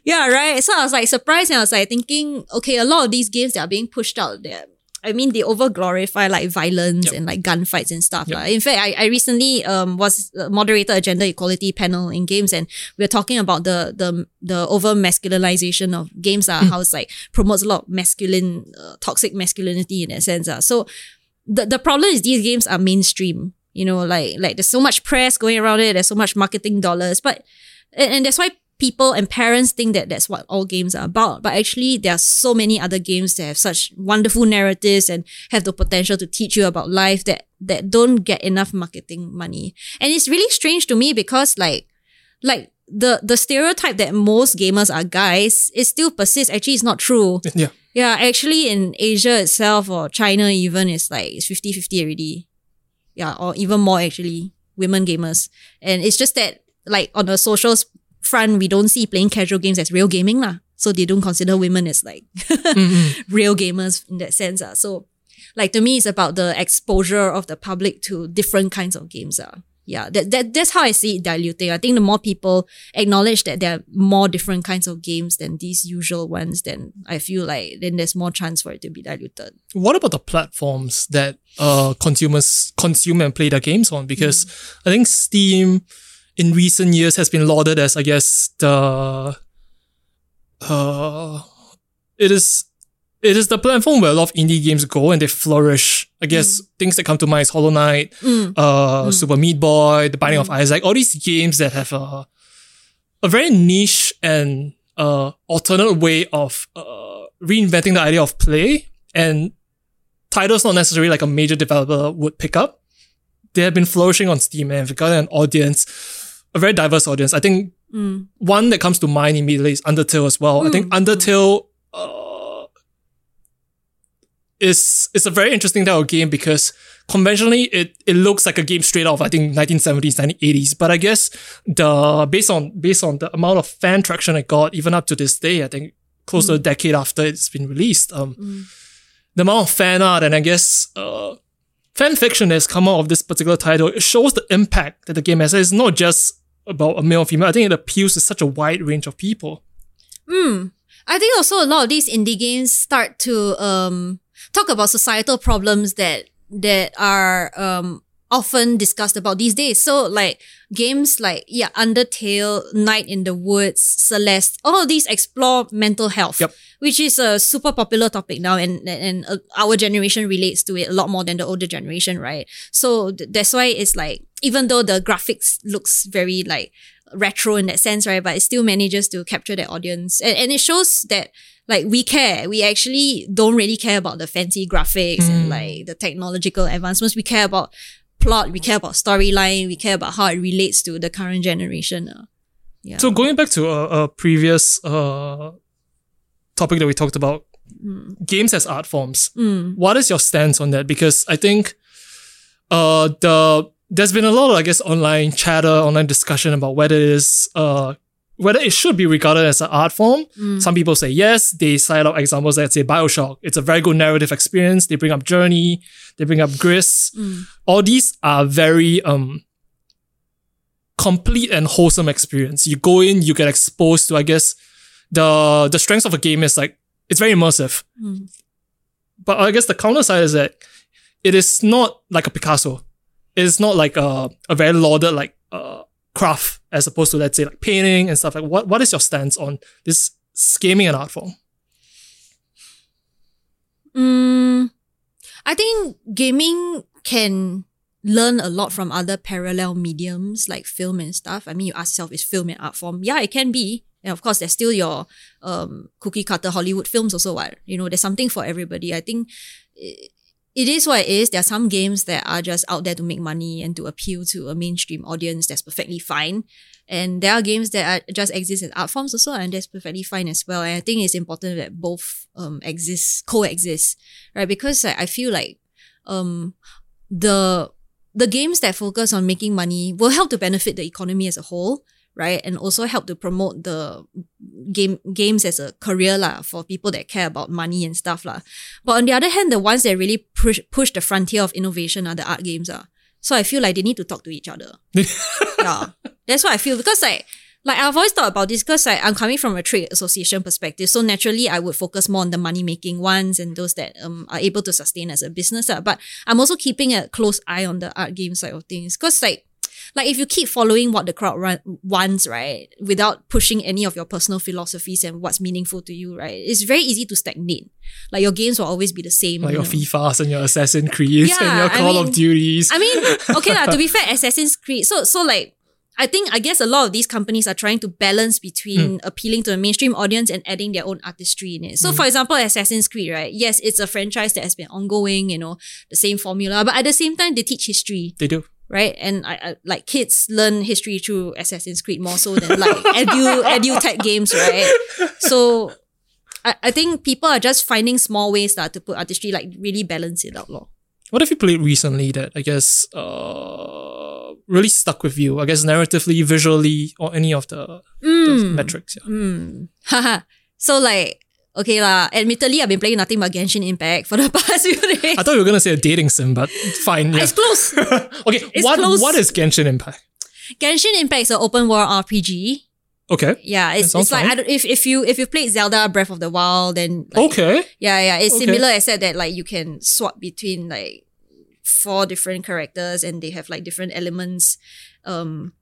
yeah, right. So I was like surprised and I was like thinking, okay, a lot of these games that are being pushed out there. I mean, they over glorify like violence Yep. and like gunfights and stuff. lah. In fact, I, I recently um was a moderator a gender equality panel in games and we were talking about the the the over masculinization of games. Uh, How it's like promotes a lot of masculine, uh, toxic masculinity in that sense. Uh. So the, the problem is these games are mainstream. You know, like like there's so much press going around it. There's so much marketing dollars, but and, and that's why people and parents think that that's what all games are about. But actually, there are so many other games that have such wonderful narratives and have the potential to teach you about life that that don't get enough marketing money. And it's really strange to me because like like the the stereotype that most gamers are guys it still persists. Actually, it's not true. yeah. Yeah, actually in Asia itself or China even it's like it's 50-50 already. Yeah, or even more actually, women gamers. And it's just that like on the socials front, we don't see playing casual games as real gaming lah. So they don't consider women as like real gamers in that sense. Ah. So like to me it's about the exposure of the public to different kinds of games. Ah. Yeah, that, that that's how I see it diluting. I think the more people acknowledge that there are more different kinds of games than these usual ones, then I feel like then there's more chance for it to be diluted. What about the platforms that uh consumers consume and play their games on? Because I think Steam in recent years has been lauded as I guess the uh it is it is the platform where a lot of indie games go and they flourish. I guess things that come to mind is Hollow Knight, uh, Super Meat Boy, The Binding of Isaac, all these games that have a, a very niche and uh, alternate way of uh, reinventing the idea of play. And titles not necessarily like a major developer would pick up. They have been flourishing on Steam and have gotten an audience, a very diverse audience. I think one that comes to mind immediately is Undertale as well. I think Undertale uh, is is a very interesting type of game because conventionally it, it looks like a game straight off I think 1970s 1980s but I guess the based on based on the amount of fan traction it got even up to this day I think close to a decade after it's been released um the amount of fan art and I guess uh fan fiction that's come out of this particular title. It shows the impact that the game has. It's not just about a male or female I think it appeals to such a wide range of people I think also a lot of these indie games start to um talk about societal problems that that are um often discussed about these days. So like games like yeah, Undertale, Night in the Woods, Celeste, all of these explore mental health, Yep. Which is a super popular topic now, and and uh, our generation relates to it a lot more than the older generation, right? So th- that's why it's like even though the graphics looks very like retro in that sense, right? But it still manages to capture the audience. And, and it shows that like we care. We actually don't really care about the fancy graphics and like the technological advancements. We care about plot, we care about storyline, we care about how it relates to the current generation. uh. Yeah. So going back to a, a previous uh, topic that we talked about, games as art forms. What is your stance on that? Because I think uh, the there's been a lot of I guess online chatter, online discussion about whether it is uh, whether it should be regarded as an art form. Some people say yes. They cite out examples that say Bioshock. It's a very good narrative experience. They bring up Journey. They bring up Gris. All these are very um complete and wholesome experience. You go in, you get exposed to, I guess, the the strengths of a game is like it's very immersive. But I guess the counter side is that it is not like a Picasso. It's not like a, a very lauded like uh, craft as opposed to let's say like painting and stuff like what what is your stance on this gaming and art form? Mm, I think gaming can learn a lot from other parallel mediums like film and stuff. I mean, you ask yourself, is film an art form? Yeah, it can be. And of course, there's still your um, cookie cutter Hollywood films also. What you know, there's something for everybody. I think it, it is what it is. There are some games that are just out there to make money and to appeal to a mainstream audience. That's perfectly fine. And there are games that are, just exist as art forms also, and that's perfectly fine as well. And I think it's important that both um exist, coexist, right? Because I, I feel like um the the games that focus on making money will help to benefit the economy as a whole, right? And also help to promote the game games as a career lah for people that care about money and stuff lah. But on the other hand, the ones that really push push the frontier of innovation are the art games ah. So I feel like they need to talk to each other. yeah, that's what I feel because like like I've always thought about this because like, I'm coming from a trade association perspective. So naturally, I would focus more on the money making ones and those that um are able to sustain as a business. ah. But I'm also keeping a close eye on the art game side of things because like like if you keep following what the crowd run, wants, right, without pushing any of your personal philosophies and what's meaningful to you, right, it's very easy to stagnate. Like your games will always be the same. Like you your know. FIFAs and your Assassin's Creed and Yeah, your I Call of Duties. I mean, okay lah. To be fair, Assassin's Creed. So so like, I think I guess a lot of these companies are trying to balance between hmm. appealing to the mainstream audience and adding their own artistry in it. So hmm. for example, Assassin's Creed, right? Yes, it's a franchise that has been ongoing. You know, the same formula, but at the same time, they teach history. they do. Right, and I, I like kids learn history through Assassin's Creed more so than like edu edu tech games, right? So I, I think people are just finding small ways that to put artistry like really balance it out, lor. What have you played recently that I guess uh really stuck with you? I guess narratively, visually, or any of the, the metrics. Yeah. Haha. so like, okay lah. Admittedly, I've been playing nothing but Genshin Impact for the past few days. I thought you were gonna say a dating sim, but fine. Yeah. it's close. okay, it's what close. what is Genshin Impact? Genshin Impact is an open world RPG. Okay. Yeah, it's, it's like. I don't, if if you if you played Zelda Breath of the Wild, then like, Okay. yeah, yeah, it's Okay. similar except that like you can swap between like four different characters and they have like different elements um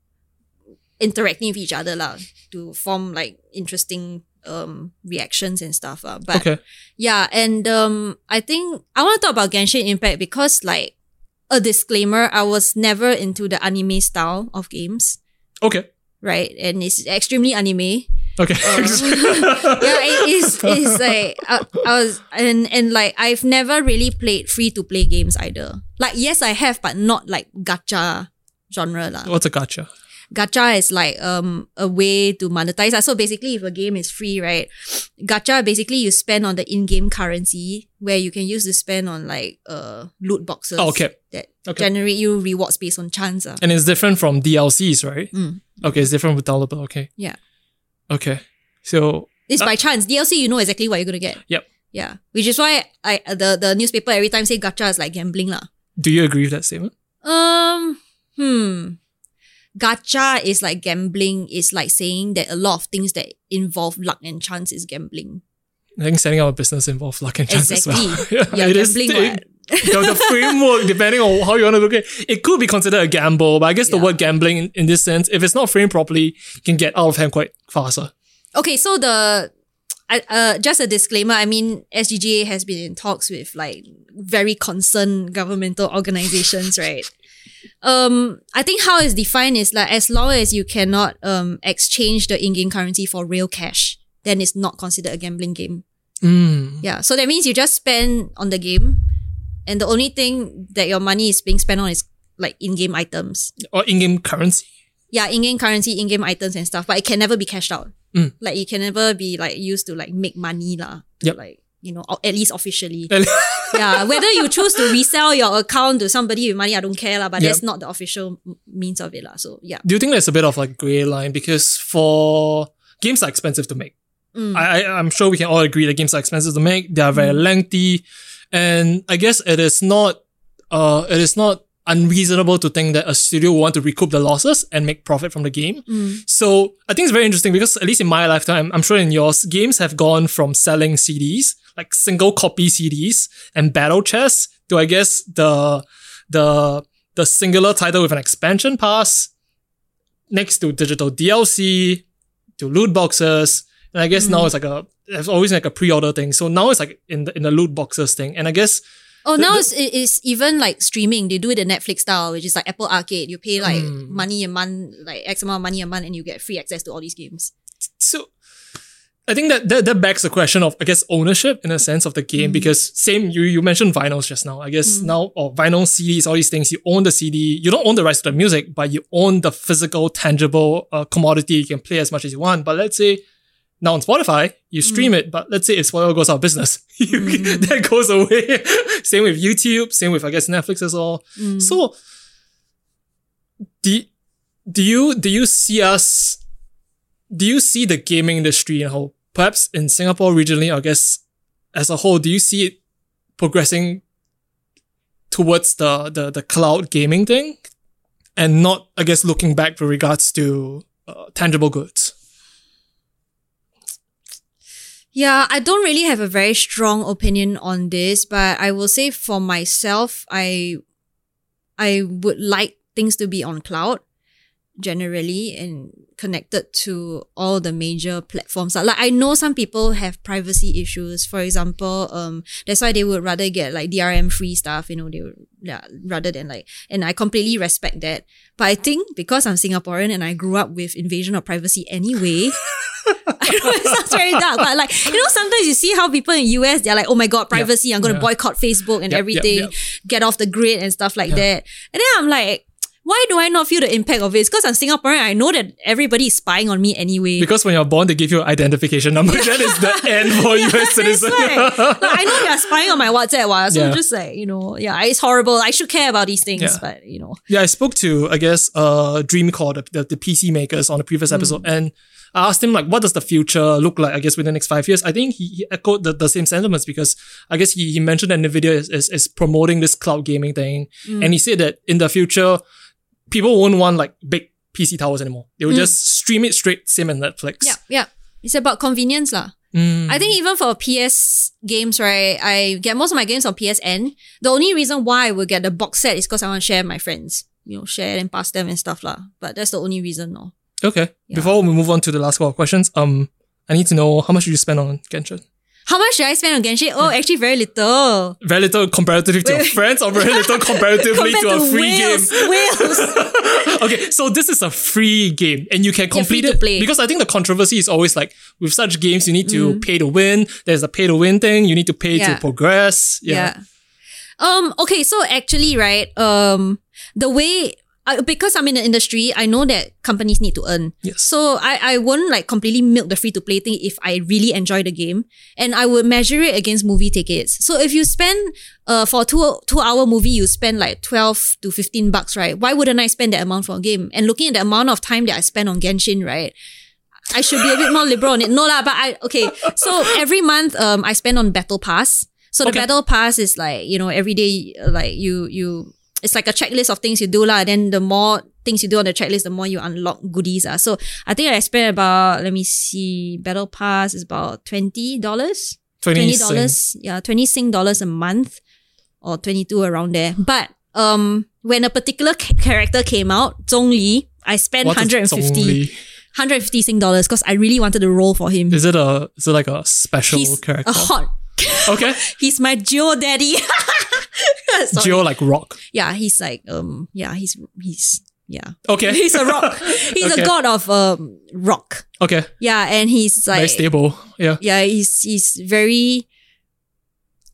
interacting with each other lah to form like interesting um reactions and stuff. Uh. But Okay. yeah, and um I think I want to talk about Genshin Impact because like a disclaimer, I was never into the anime style of games, Okay. right? And it's extremely anime. Okay. yeah, it is. It's like I, I was and and like I've never really played free to play games either. Like yes, I have, but not like gacha genre lah. What's a gotcha? Gacha is like um a way to monetize. So basically, if a game is free, right? Gacha basically you spend on the in-game currency where you can use to spend on like uh loot boxes. Oh, okay. That Okay. generate you rewards based on chance. ah. And it's different from DLCs, right? Mm. Okay, it's different with downloadable. Okay. Yeah. Okay. So It's Uh, by chance. DLC, you know exactly what you're gonna get. Yep. Yeah. Which is why I the the newspaper every time say gacha is like gambling lah. do you agree with that statement? Um, hmm. Gacha is like gambling. Is like saying that a lot of things that involve luck and chance is gambling. I think setting up a business involves luck and chance as well. Yeah, You're it is- gambling. what? the, the framework, depending on how you want to look at it, it could be considered a gamble. But I guess the word gambling in, in this sense, if it's not framed properly, you can get out of hand quite faster. Okay, so the I, uh, just a disclaimer. I mean, SGGA has been in talks with like very concerned governmental organizations, right? Um, I think how it's defined is like as long as you cannot um exchange the in-game currency for real cash, then it's not considered a gambling game. Mm. Yeah, so that means you just spend on the game, and the only thing that your money is being spent on is like in-game items. Or in-game currency. Yeah, in-game currency, in-game items and stuff, but it can never be cashed out. Mm. Like it can never be like used to like make money lah. Yep. Like you know, or at least officially. yeah, whether you choose to resell your account to somebody with money, I don't care lah. But Yep. that's not the official means of it lah. So yeah. Do you think there's a bit of like gray line because for games are expensive to make? Mm. I, I I'm sure we can all agree that games are expensive to make. They are very lengthy, and I guess it is not uh it is not unreasonable to think that a studio will want to recoup the losses and make profit from the game. Mm. So I think it's very interesting because at least in my lifetime, I'm sure in yours, games have gone from selling CDs, like single copy CDs and battle chests, to I guess the the the singular title with an expansion pass, next to digital DLC, to loot boxes. And I guess now it's like a it's always like a pre-order thing. So now it's like in the in the loot boxes thing. And I guess Oh, The- now it's, it's even like streaming. They do it the Netflix style, which is like Apple Arcade. You pay like Mm. money a month, like X amount of money a month, and you get free access to all these games. so I think that, that that begs the question of I guess ownership in a sense of the game because same you you mentioned vinyls just now I guess now or vinyl CDs all these things you own the CD you don't own the rights to the music but you own the physical tangible uh, commodity you can play as much as you want but let's say now on Spotify you stream mm. it but let's say if Spotify goes out of business. You, mm. that goes away. Same with YouTube same with I guess Netflix as well. Mm. So do do you do you see us do you see the gaming industry and how perhaps in Singapore regionally, I guess as a whole, do you see it progressing towards the the, the cloud gaming thing, and not I guess looking back with regards to uh, tangible goods? Yeah, I don't really have a very strong opinion on this, but I will say for myself, I I would like things to be on cloud generally and connected to all the major platforms. Like I know some people have privacy issues. For example, um, that's why they would rather get like DRM free stuff, you know, they would yeah, rather than like and I completely respect that. But I think because I'm Singaporean and I grew up with invasion of privacy anyway. I know it sounds very dark, but like you know, sometimes you see how people in US they're like, "Oh my god, privacy! I'm going to Yeah. boycott Facebook and Yep, yep, everything, yep. get off the grid and stuff like that." And then I'm like, why do I not feel the impact of it? It's because I'm Singaporean. I know that everybody is spying on me anyway. Because when you're born, they give you an identification number. that is the end for US That's citizen. Like, I know they're spying on my WhatsApp, while so Yeah. just like you know, yeah, it's horrible. I should care about these things, Yeah. but you know, Yeah, I spoke to, I guess, uh, Dreamcore, the, the, the PC makers on the previous episode, and I asked him, like, what does the future look like, I guess, within the next five years? I think he, he echoed the, the same sentiments because I guess he, he mentioned that NVIDIA is, is, is promoting this cloud gaming thing. And he said that in the future, people won't want like big PC towers anymore. They will just stream it straight, same as Netflix. yeah, yeah, it's about convenience, lah. Mm. I think even for PS games, right, I get most of my games on PSN. The only reason why I would get the box set is because I want to share with my friends. You know, share and pass them and stuff lah. But that's the only reason, no. Okay. Yeah. Before we move on to the last couple of questions, um, I need to know how much did you spend on Genshin? How much did I spend on Genshin? Oh, actually, very little. Very little comparatively to your friends, or very little comparatively Compared to a to free game. okay, so this is a free game and you can complete to it play. because I think the controversy is always like with such games you need to Mm. pay to win. There's a pay to win thing. You need to pay Yeah. to progress. Yeah. Yeah. Um. Okay. So actually, right. Um. The way. Uh, because I'm in the industry, I know that companies need to earn. Yes. So I, I won't like completely milk the free to play thing if I really enjoy the game. And I would measure it against movie tickets. So if you spend uh for two two hour movie, you spend like twelve to fifteen bucks, right? Why wouldn't I spend that amount for a game? And looking at the amount of time that I spend on Genshin, right? I should be a bit more liberal on it. No lah, but I okay. So every month, um, I spend on Battle Pass. So the Okay. Battle Pass is like you know every day, like you you, it's like a checklist of things you do lah. Then the more things you do on the checklist, the more you unlock goodies ah. So I think I spent about let me see, Battle Pass is about twenty dollars. 20 Twenty Sing. dollars, yeah, twenty Sing dollars a month, or twenty two around there. But um, when a particular ca- character came out, Zhongli, I spent What is 150, 150 Sing dollars because I really wanted to roll for him. Is it a is it like a special He's character? a hot. okay. He's my Geo daddy. Geo like rock. Yeah, he's like um. Yeah, he's he's yeah. Okay. He's a rock. He's Okay. a god of um rock. Okay. Yeah, and he's like Very stable. Yeah. yeah, he's he's very.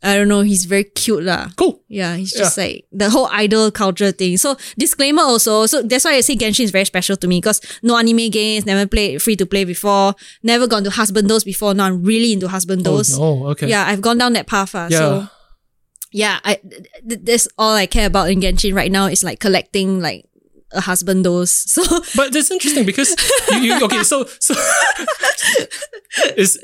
I don't know. He's very cute lah. Cool. Yeah, he's just like the whole idol culture thing. So disclaimer also. So that's why I say Genshin is very special to me because no anime games, never played free to play before, never gone to husbandos before. Now I'm really into husbandos. Oh, no. Okay. Yeah, I've gone down that path. ah. Yeah. So yeah, I th- th- that's all I care about in Genshin right now is like collecting like a husbandos. So But that's interesting because you, you okay, so so is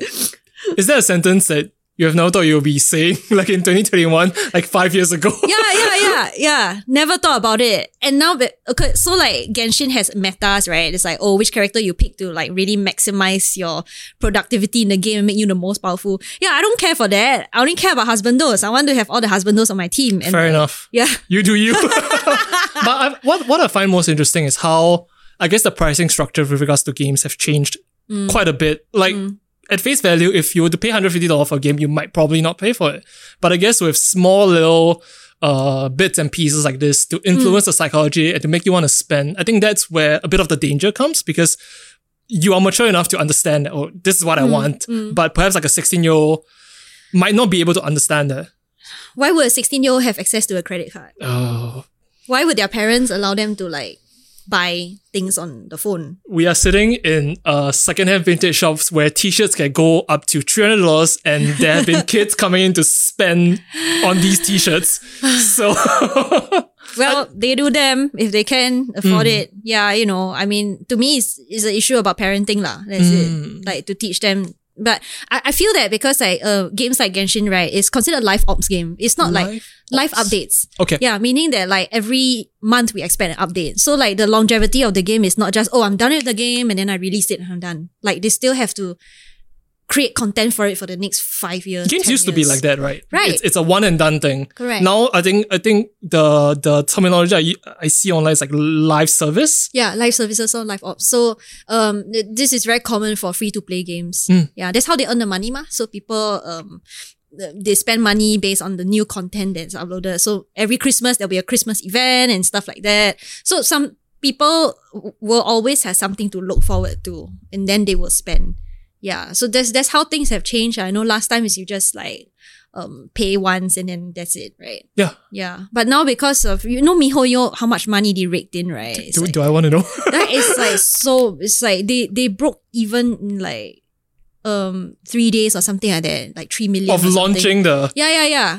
is that a sentence that you have never thought you'll be saying like in 2021, like five years ago? yeah, yeah, yeah, yeah. Never thought about it. And now, but okay, so like Genshin has metas, right? It's like, oh, which character you pick to like really maximize your productivity in the game and make you the most powerful. Yeah, I don't care for that. I only care about husbandos. I want to have all the husbandos on my team. And Fair like, enough. Yeah. You do you. but I, what what I find most interesting is how I guess the pricing structure with regards to games have changed Mm. quite a bit. Like at face value, if you were to pay $150 for a game, you might probably not pay for it. But I guess with small little uh bits and pieces like this to influence the psychology and to make you want to spend, I think that's where a bit of the danger comes because you are mature enough to understand that, oh, this is what I want. But perhaps like a 16 year old might not be able to understand that. Why would a 16 year old have access to a credit card? Oh, Why would their parents allow them to like buy things on the phone? we are sitting in uh secondhand vintage shops where t-shirts can go up to $300 and there have been kids coming in to spend on these t-shirts. So Well, they do them if they can afford Mm. it. Yeah, you know, I mean, to me, it's, it's an issue about parenting lah. That's Mm. it. Like to teach them. But I, I feel that because like uh, games like Genshin, right, is considered live ops game. It's not like Live updates. Okay. Yeah, meaning that like every month we expect an update. So like the longevity of the game is not just, oh, I'm done with the game and then I release it and I'm done. Like they still have to create content for it for the next five years. games 10 used to be like that, right? Right. It's, it's a one and done thing. Correct. Now I think I think the the terminology I, I see online is like live service. Yeah, live services or live ops. So um, this is very common for free to play games. Mm. Yeah, that's how they earn the money, ma. So people um, they spend money based on the new content that's uploaded. So every Christmas there'll be a Christmas event and stuff like that. So some people will always have something to look forward to, and then they will spend. Yeah, so that's that's how things have changed. I know last time is you just like um pay once and then that's it, right? Yeah. Yeah, but now because of you know MiHoYo, how much money they raked in, right? It's Do, like- do I want to know? that is like so it's like they they broke even like um three days or something like that like three million of launching the yeah yeah yeah.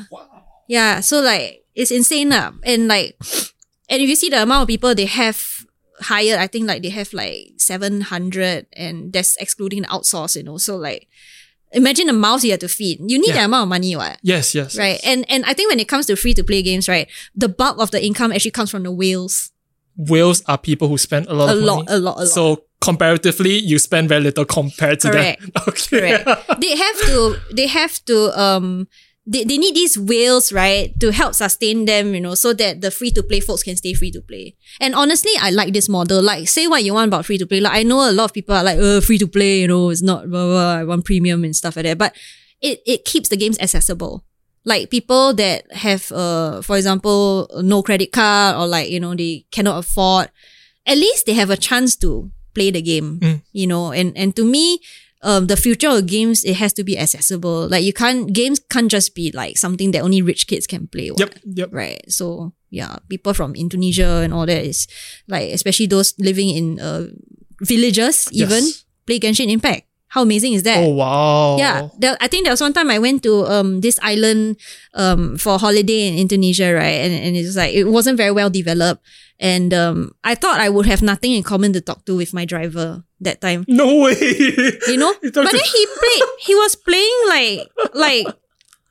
Yeah so like it's insane lah. and like and if you see the amount of people they have hired I think like they have like 700 and that's excluding the outsource you know. So like imagine the mouths you have to feed. You need Yeah. that amount of money what? Yes yes right and and I think when it comes to free to play games right the bulk of the income actually comes from the whales. Whales are people who spend a lot a of lot money. a lot a lot. So comparatively, you spend very little compared to Correct. that. Okay. Correct. they have to they have to um they, they need these whales, right, to help sustain them, you know, so that the free to play folks can stay free to play. And honestly, I like this model. Like, say what you want about free to play. Like, I know a lot of people are like, uh, free to play, you know, it's not, blah, blah, I want premium and stuff like that. But it, it keeps the games accessible. Like people that have, uh, for example, no credit card or like, you know, they cannot afford, at least they have a chance to play the game, Mm. you know, and, and to me, um, the future of games, it has to be accessible. Like you can't, games can't just be like something that only rich kids can play. Yep. Yep. Right. So yeah, people from Indonesia and all that is like, especially those living in, uh, villages even Yes. play Genshin Impact. How amazing is that? Oh wow. Yeah, there, I think there was one time I went to um this island um for holiday in Indonesia, right? And and it's like it wasn't very well developed, and um I thought I would have nothing in common to talk to with my driver that time, No way. you know. You but then he played. He was playing like like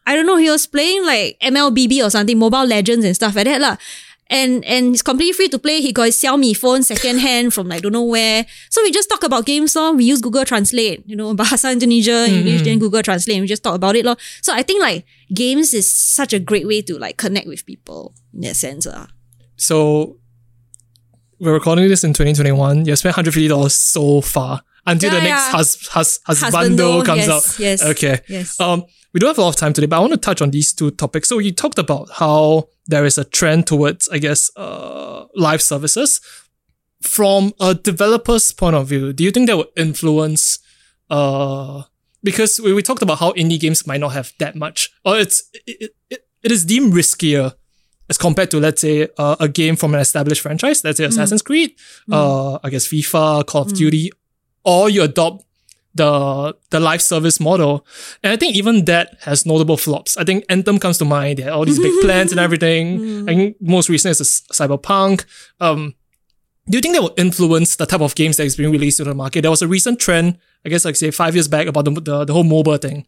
I don't know. He was playing like MLBB or something, Mobile Legends and stuff like that, lah. And and it's completely free to play. He got his Xiaomi phone second hand from like don't know where. So we just talk about games, lor. We use Google Translate, you know, Bahasa Indonesia, mm-hmm. English, then Google Translate, we just talk about it, lor. So I think like games is such a great way to like connect with people in that sense, lah. So we're recording this in 2021. You spent $150 so far until Yeah, the next yeah. hus- hus- husbando Husbando, comes yes, out. yes, Okay. yes. Um, we don't have a lot of time today, but I want to touch on these two topics. So you talked about how there is a trend towards, I guess, uh, live services. From a developer's point of view, do you think that would influence, uh, because we, we talked about how indie games might not have that much, or it's, it, it, it is deemed riskier as compared to, let's say, uh, a game from an established franchise, let's say Assassin's Creed, uh, I guess FIFA, Call of Duty, or you adopt the the live service model. And I think even that has notable flops. I think Anthem comes to mind. They had all these big plans and everything. I think most recent is Cyberpunk. Um, do you think that will influence the type of games that is being released to the market? There was a recent trend, I guess, like say five years back about the the, the whole MOBA thing.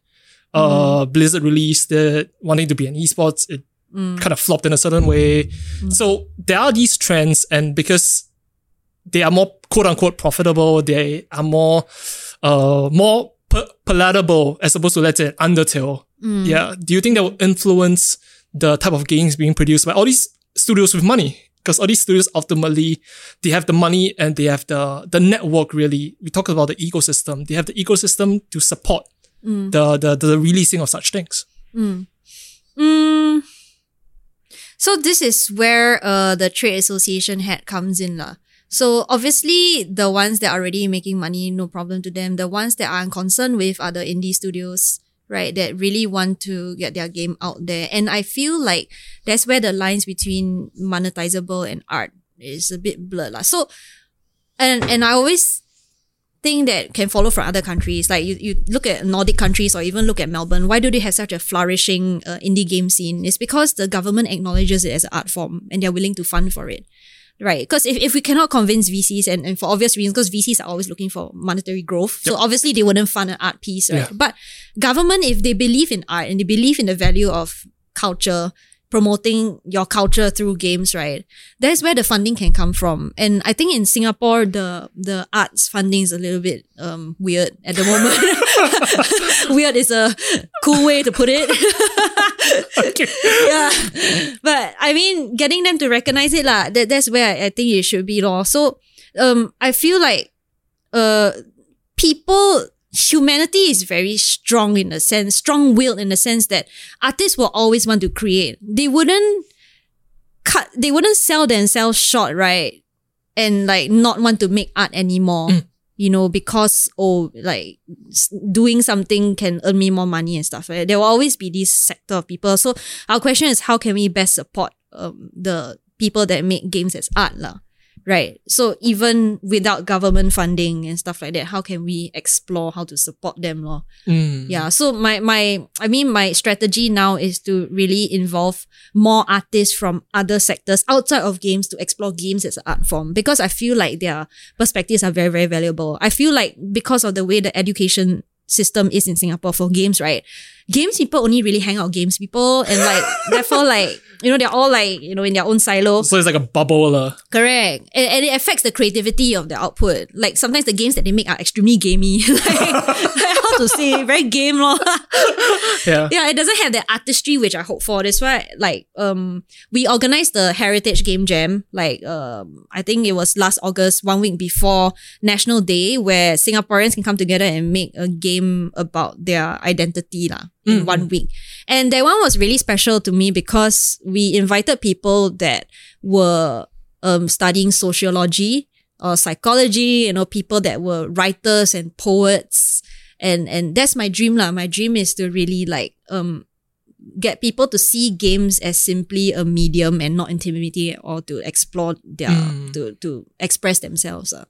Uh, Blizzard released it, wanting to be an esports. It kind of flopped in a certain way. So there are these trends, and because they are more quote unquote profitable, they are more uh more pa- palatable as opposed to let's say Undertale. Yeah. Do you think that will influence the type of games being produced by all these studios with money? Because all these studios ultimately they have the money and they have the the network really. We talk about the ecosystem. They have the ecosystem to support the, the the releasing of such things. Mm. So this is where uh the trade association head comes in lah. So obviously the ones that are already making money, no problem to them. The ones that are concerned with are the indie studios, right? That really want to get their game out there. And I feel like that's where the lines between monetizable and art is a bit blurred lah. So and and I always thing that can follow from other countries. Like you, you look at Nordic countries or even look at Melbourne. Why do they have such a flourishing uh, indie game scene? It's because the government acknowledges it as an art form and they're willing to fund for it. Right. Because if, if we cannot convince VCs and, and for obvious reasons, because VCs are always looking for monetary growth. So obviously they wouldn't fund an art piece, right? Yeah. But government, if they believe in art and they believe in the value of culture, promoting your culture through games, right? That's where the funding can come from. And I think in Singapore, the the arts funding is a little bit um weird at the moment. weird is a cool way to put it. yeah. But I mean, getting them to recognize it, lah, that, that's where I, I think it should be, law. So um I feel like uh people humanity is very strong in a sense, strong willed in the sense that artists will always want to create. They wouldn't cut they wouldn't sell themselves short, right? And like not want to make art anymore. You know, because oh, like doing something can earn me more money and stuff. Right? There will always be this sector of people. So our question is, how can we best support um, the people that make games as art, lah? Right. So even without government funding and stuff like that, how can we explore how to support them, lor? Mm. Yeah. So my my I mean my strategy now is to really involve more artists from other sectors outside of games to explore games as an art form because I feel like their perspectives are very very valuable. I feel like because of the way the education system is in Singapore for games, right? games people only really hang out games people and like therefore like you know they're all like you know in their own silo. So it's like a bubble. Uh. Correct. And, and it affects the creativity of the output. Like sometimes the games that they make are extremely gamey. like, how to say, very game lor. Yeah. yeah, it doesn't have that artistry which I hope for. That's why like um we organized the Heritage Game Jam, like um I think it was last August, one week before National Day, where Singaporeans can come together and make a game about their identity lah, in one week. And that one was really special to me because we invited people that were um studying sociology or psychology, you know, people that were writers and poets. And and that's my dream lah. My dream is to really like um get people to see games as simply a medium and not intimidating or to explore their to to express themselves. Uh.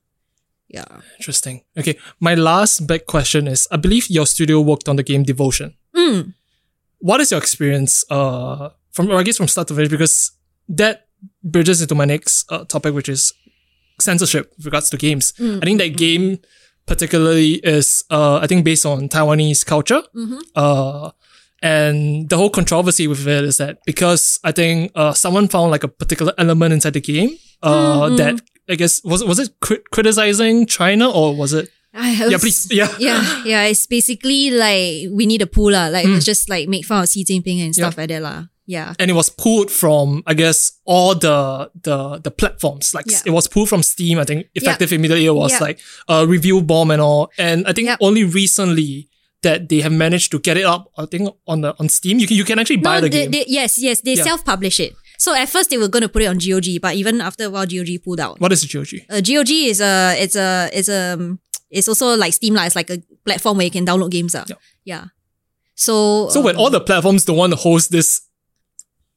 Yeah. Interesting. Okay. My last big question is I believe your studio worked on the game Devotion. Mm. What is your experience uh, from, or I guess from start to finish? Because that bridges into my next uh, topic, which is censorship with regards to games. I think that game particularly is, uh, I think, based on Taiwanese culture. Uh, and the whole controversy with it is that because I think uh, someone found like a particular element inside the game uh, that I guess was was it crit- criticizing China or was it? I Yeah, please. Yeah. yeah, yeah. It's basically like Winnie the Pooh lah. Like it's just like make fun of Xi Jinping and stuff like that lah. Yeah. and it was pulled from I guess all the the the platforms. Like Yeah. it was pulled from Steam. I think effective immediately it was Yeah. like a review bomb and all. And I think Yep. only recently that they have managed to get it up. I think on the on Steam you can you can actually buy the they, game. they, yes, yes, they Yeah. self-publish it. So at first they were going to put it on GOG, but even after a while, GOG pulled out. what is GOG? Uh, GOG is a, it's a, it's a, um, it's also like Steam lah. It's like a platform where you can download games lah. Yeah. Yeah. So. So when um, all the platforms don't want to host this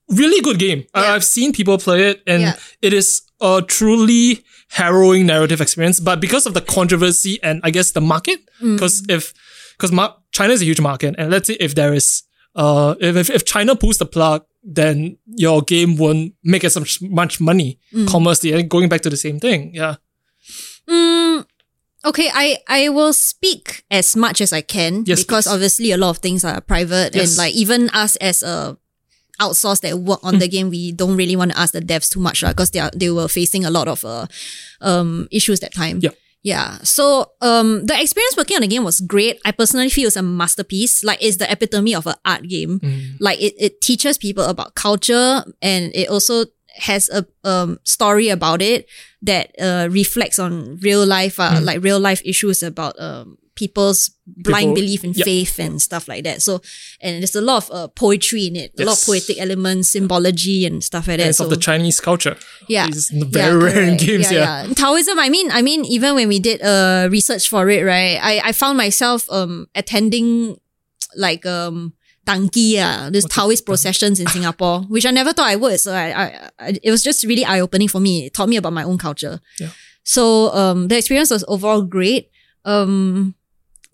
really good game, I- Yeah. I've seen people play it, and Yeah. it is a truly harrowing narrative experience. But because of the controversy and I guess the market, Mm. because if because mar- China is a huge market, and let's say if there is uh if if, China pulls the plug, then your game won't make as much, much money Mm. commercially. And going back to the same thing, yeah. Mm, okay, I, I will speak as much as I can Yes, because please. obviously a lot of things are private Yes. and like even us as a outsource that work on the game, we don't really want to ask the devs too much because they are they were facing a lot of uh, um issues that time. Yeah. Yeah. So um the experience working on the game was great. I personally feel it's a masterpiece. Like it's the epitome of an art game. Like it, it teaches people about culture and it also has a um story about it that uh reflects on real life uh, like real life issues about um people's blind People- belief in Yep. faith and stuff like that. So and there's a lot of uh, poetry in it, a lot of poetic elements, symbology and stuff like that. And it's so of the Chinese culture. yeah, It's very rare in games, yeah. Taoism. I mean, I mean, even when we did uh research for it, right? I I found myself um attending like um Tangki, uh, this Taoist processions in Singapore, which I never thought I would. So I, I, I it was just really eye opening for me. It taught me about my own culture. Yeah. So um the experience was overall great. Um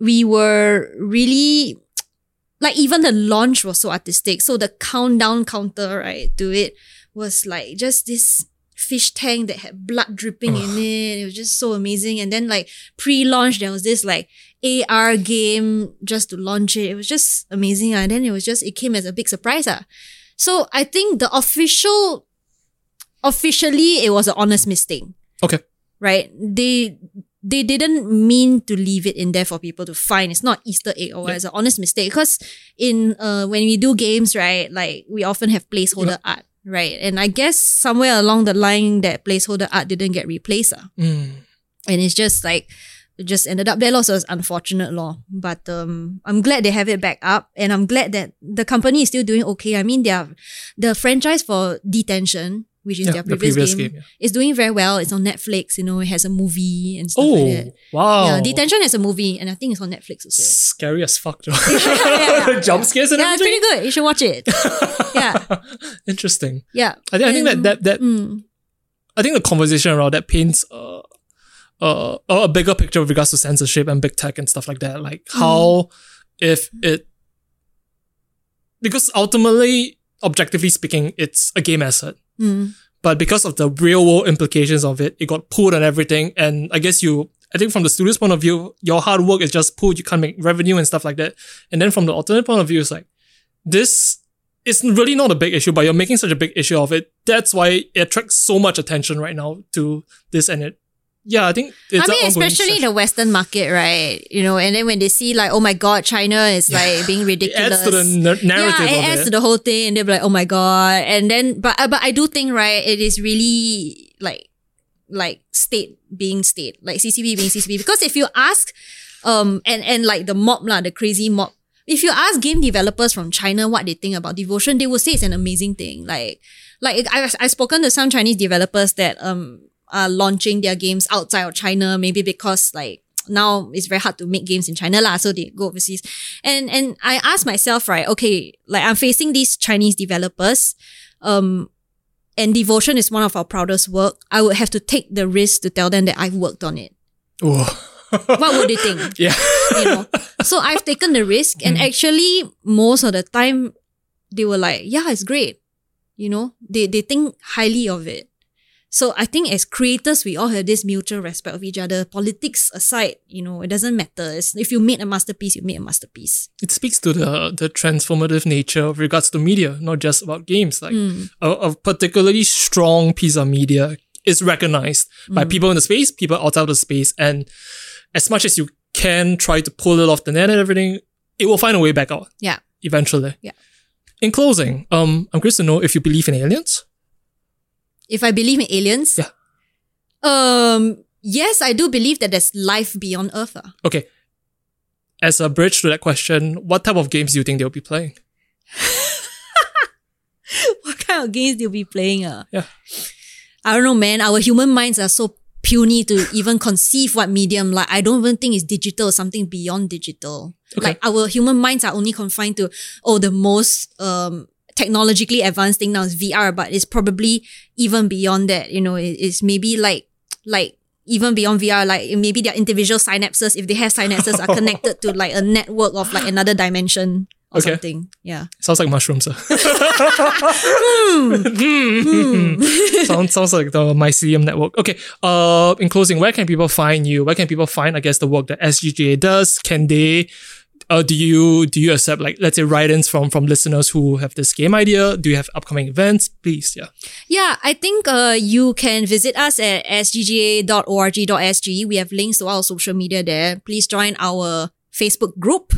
we were really like even the launch was so artistic. So the countdown counter, right, to it was like just this fish tank that had blood dripping in it. It was just so amazing. And then like pre-launch, there was this like AR game just to launch it. It was just amazing. And then it was just, it came as a big surprise. Ah. So I think the official, officially, it was an honest mistake Okay. right? They they didn't mean to leave it in there for people to find. It's not Easter egg or what. It's an honest mistake. Because in uh when we do games, right, like we often have placeholder art, right? And I guess somewhere along the line that placeholder art didn't get replaced. ah. Mm. And it's just like it just ended up there. Also, it's unfortunate law. But um I'm glad they have it back up. And I'm glad that the company is still doing okay. I mean they are the franchise for detention, which is Yeah, their the previous, previous game, game, yeah. is doing very well. It's on Netflix, you know, it has a movie and stuff Oh, like that. wow. Yeah, Detention has a movie, and I think it's on Netflix also. Scary as fuck, though. yeah. Jump scares and Yeah, it's pretty good. You should watch it. yeah, Interesting. yeah. I think, I think that that that Mm, I think the conversation around that paints uh, uh, a bigger picture with regards to censorship and big tech and stuff like that. Like how if it because ultimately, objectively speaking, it's a game asset. mm, But because of the real world implications of it, it got pulled and everything. And I guess you I think from the studio's point of view, your hard work is just pulled. You can't make revenue and stuff like that. And then from the alternate point of view, it's like this is really not a big issue, but you're making such a big issue of it. That's why it attracts so much attention right now to this, and it. Yeah, I think it's I mean, especially search. the Western market, right? You know, and then when they see like, oh my god, China is like being it ridiculous. adds to the nar- narrative yeah, it adds it. to the whole thing, and they're like, "Oh my god!" And then, but uh, but I do think right, it is really like like state being state, like CCP being CCP. Because if you ask, um, and and like the mob lah, the crazy mob. If you ask game developers from China what they think about devotion, they will say it's an amazing thing. Like, like I I've spoken to some Chinese developers that um are launching their games outside of China, maybe because like now it's very hard to make games in China lah, so they go overseas. And and I ask myself, right, okay, like I'm facing these Chinese developers, um, and devotion is one of our proudest work. I would have to take the risk to tell them that I've worked on it. What would they think? yeah. you know. So I've taken the risk, and actually, most of the time, they were like, "Yeah, it's great." You know, they they think highly of it. So I think as creators, we all have this mutual respect of each other. Politics aside, you know, it doesn't matter. It's, if you made a masterpiece, you made a masterpiece. it speaks to the the transformative nature of regards to media, not just about games. Like a, a particularly strong piece of media is recognized by people in the space, people outside of the space, and as much as you can try to pull it off the net and everything, it will find a way back out Yeah. eventually. Yeah. In closing, um, I'm curious to know if you believe in aliens. If I believe in aliens, Yeah. um, yes, I do believe that there's life beyond Earth. ah. Okay. As a bridge to that question, what type of games do you think they'll be playing? what kind of games they'll be playing? Uh? Yeah. I don't know, man. Our human minds are so puny to even conceive what medium. Like, I don't even think it's digital, or something beyond digital. Okay. Like, our human minds are only confined to, oh, the most, um, technologically advanced thing now is VR, but it's probably even beyond that. You know, it- it's maybe like, like, even beyond VR, like maybe their individual synapses, if they have synapses, are connected to like a network of like another dimension or Okay. something. Yeah. Sounds like mushrooms. sir. sounds, sounds like the mycelium network. Okay. Uh, in closing, where can people find you? Where can people find, I guess, the work that SGGA does? Can they, uh, do you, do you accept like, let's say write-ins from, from listeners who have this game idea? Do you have upcoming events? Please. Yeah. Yeah, I think uh, you can visit us at sgga.org.sg. We have links to our social media there. Please join our Facebook group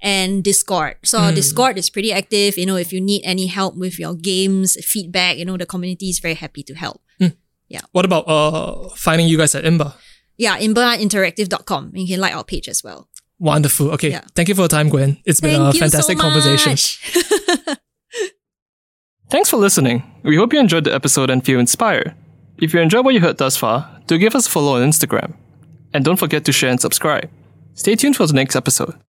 and Discord. So our Discord is pretty active. You know, if you need any help with your games, feedback, you know, the community is very happy to help. Yeah. What about, uh, finding you guys at IMBA? Yeah, imbainteractive.com. You can like our page as well. Wonderful. Okay. Yeah. Thank you for the time, Gwen. It's been Thank a fantastic so conversation. Thanks for listening. We hope you enjoyed the episode and feel inspired. If you enjoyed what you heard thus far, do give us a follow on Instagram. And don't forget to share and subscribe. Stay tuned for the next episode.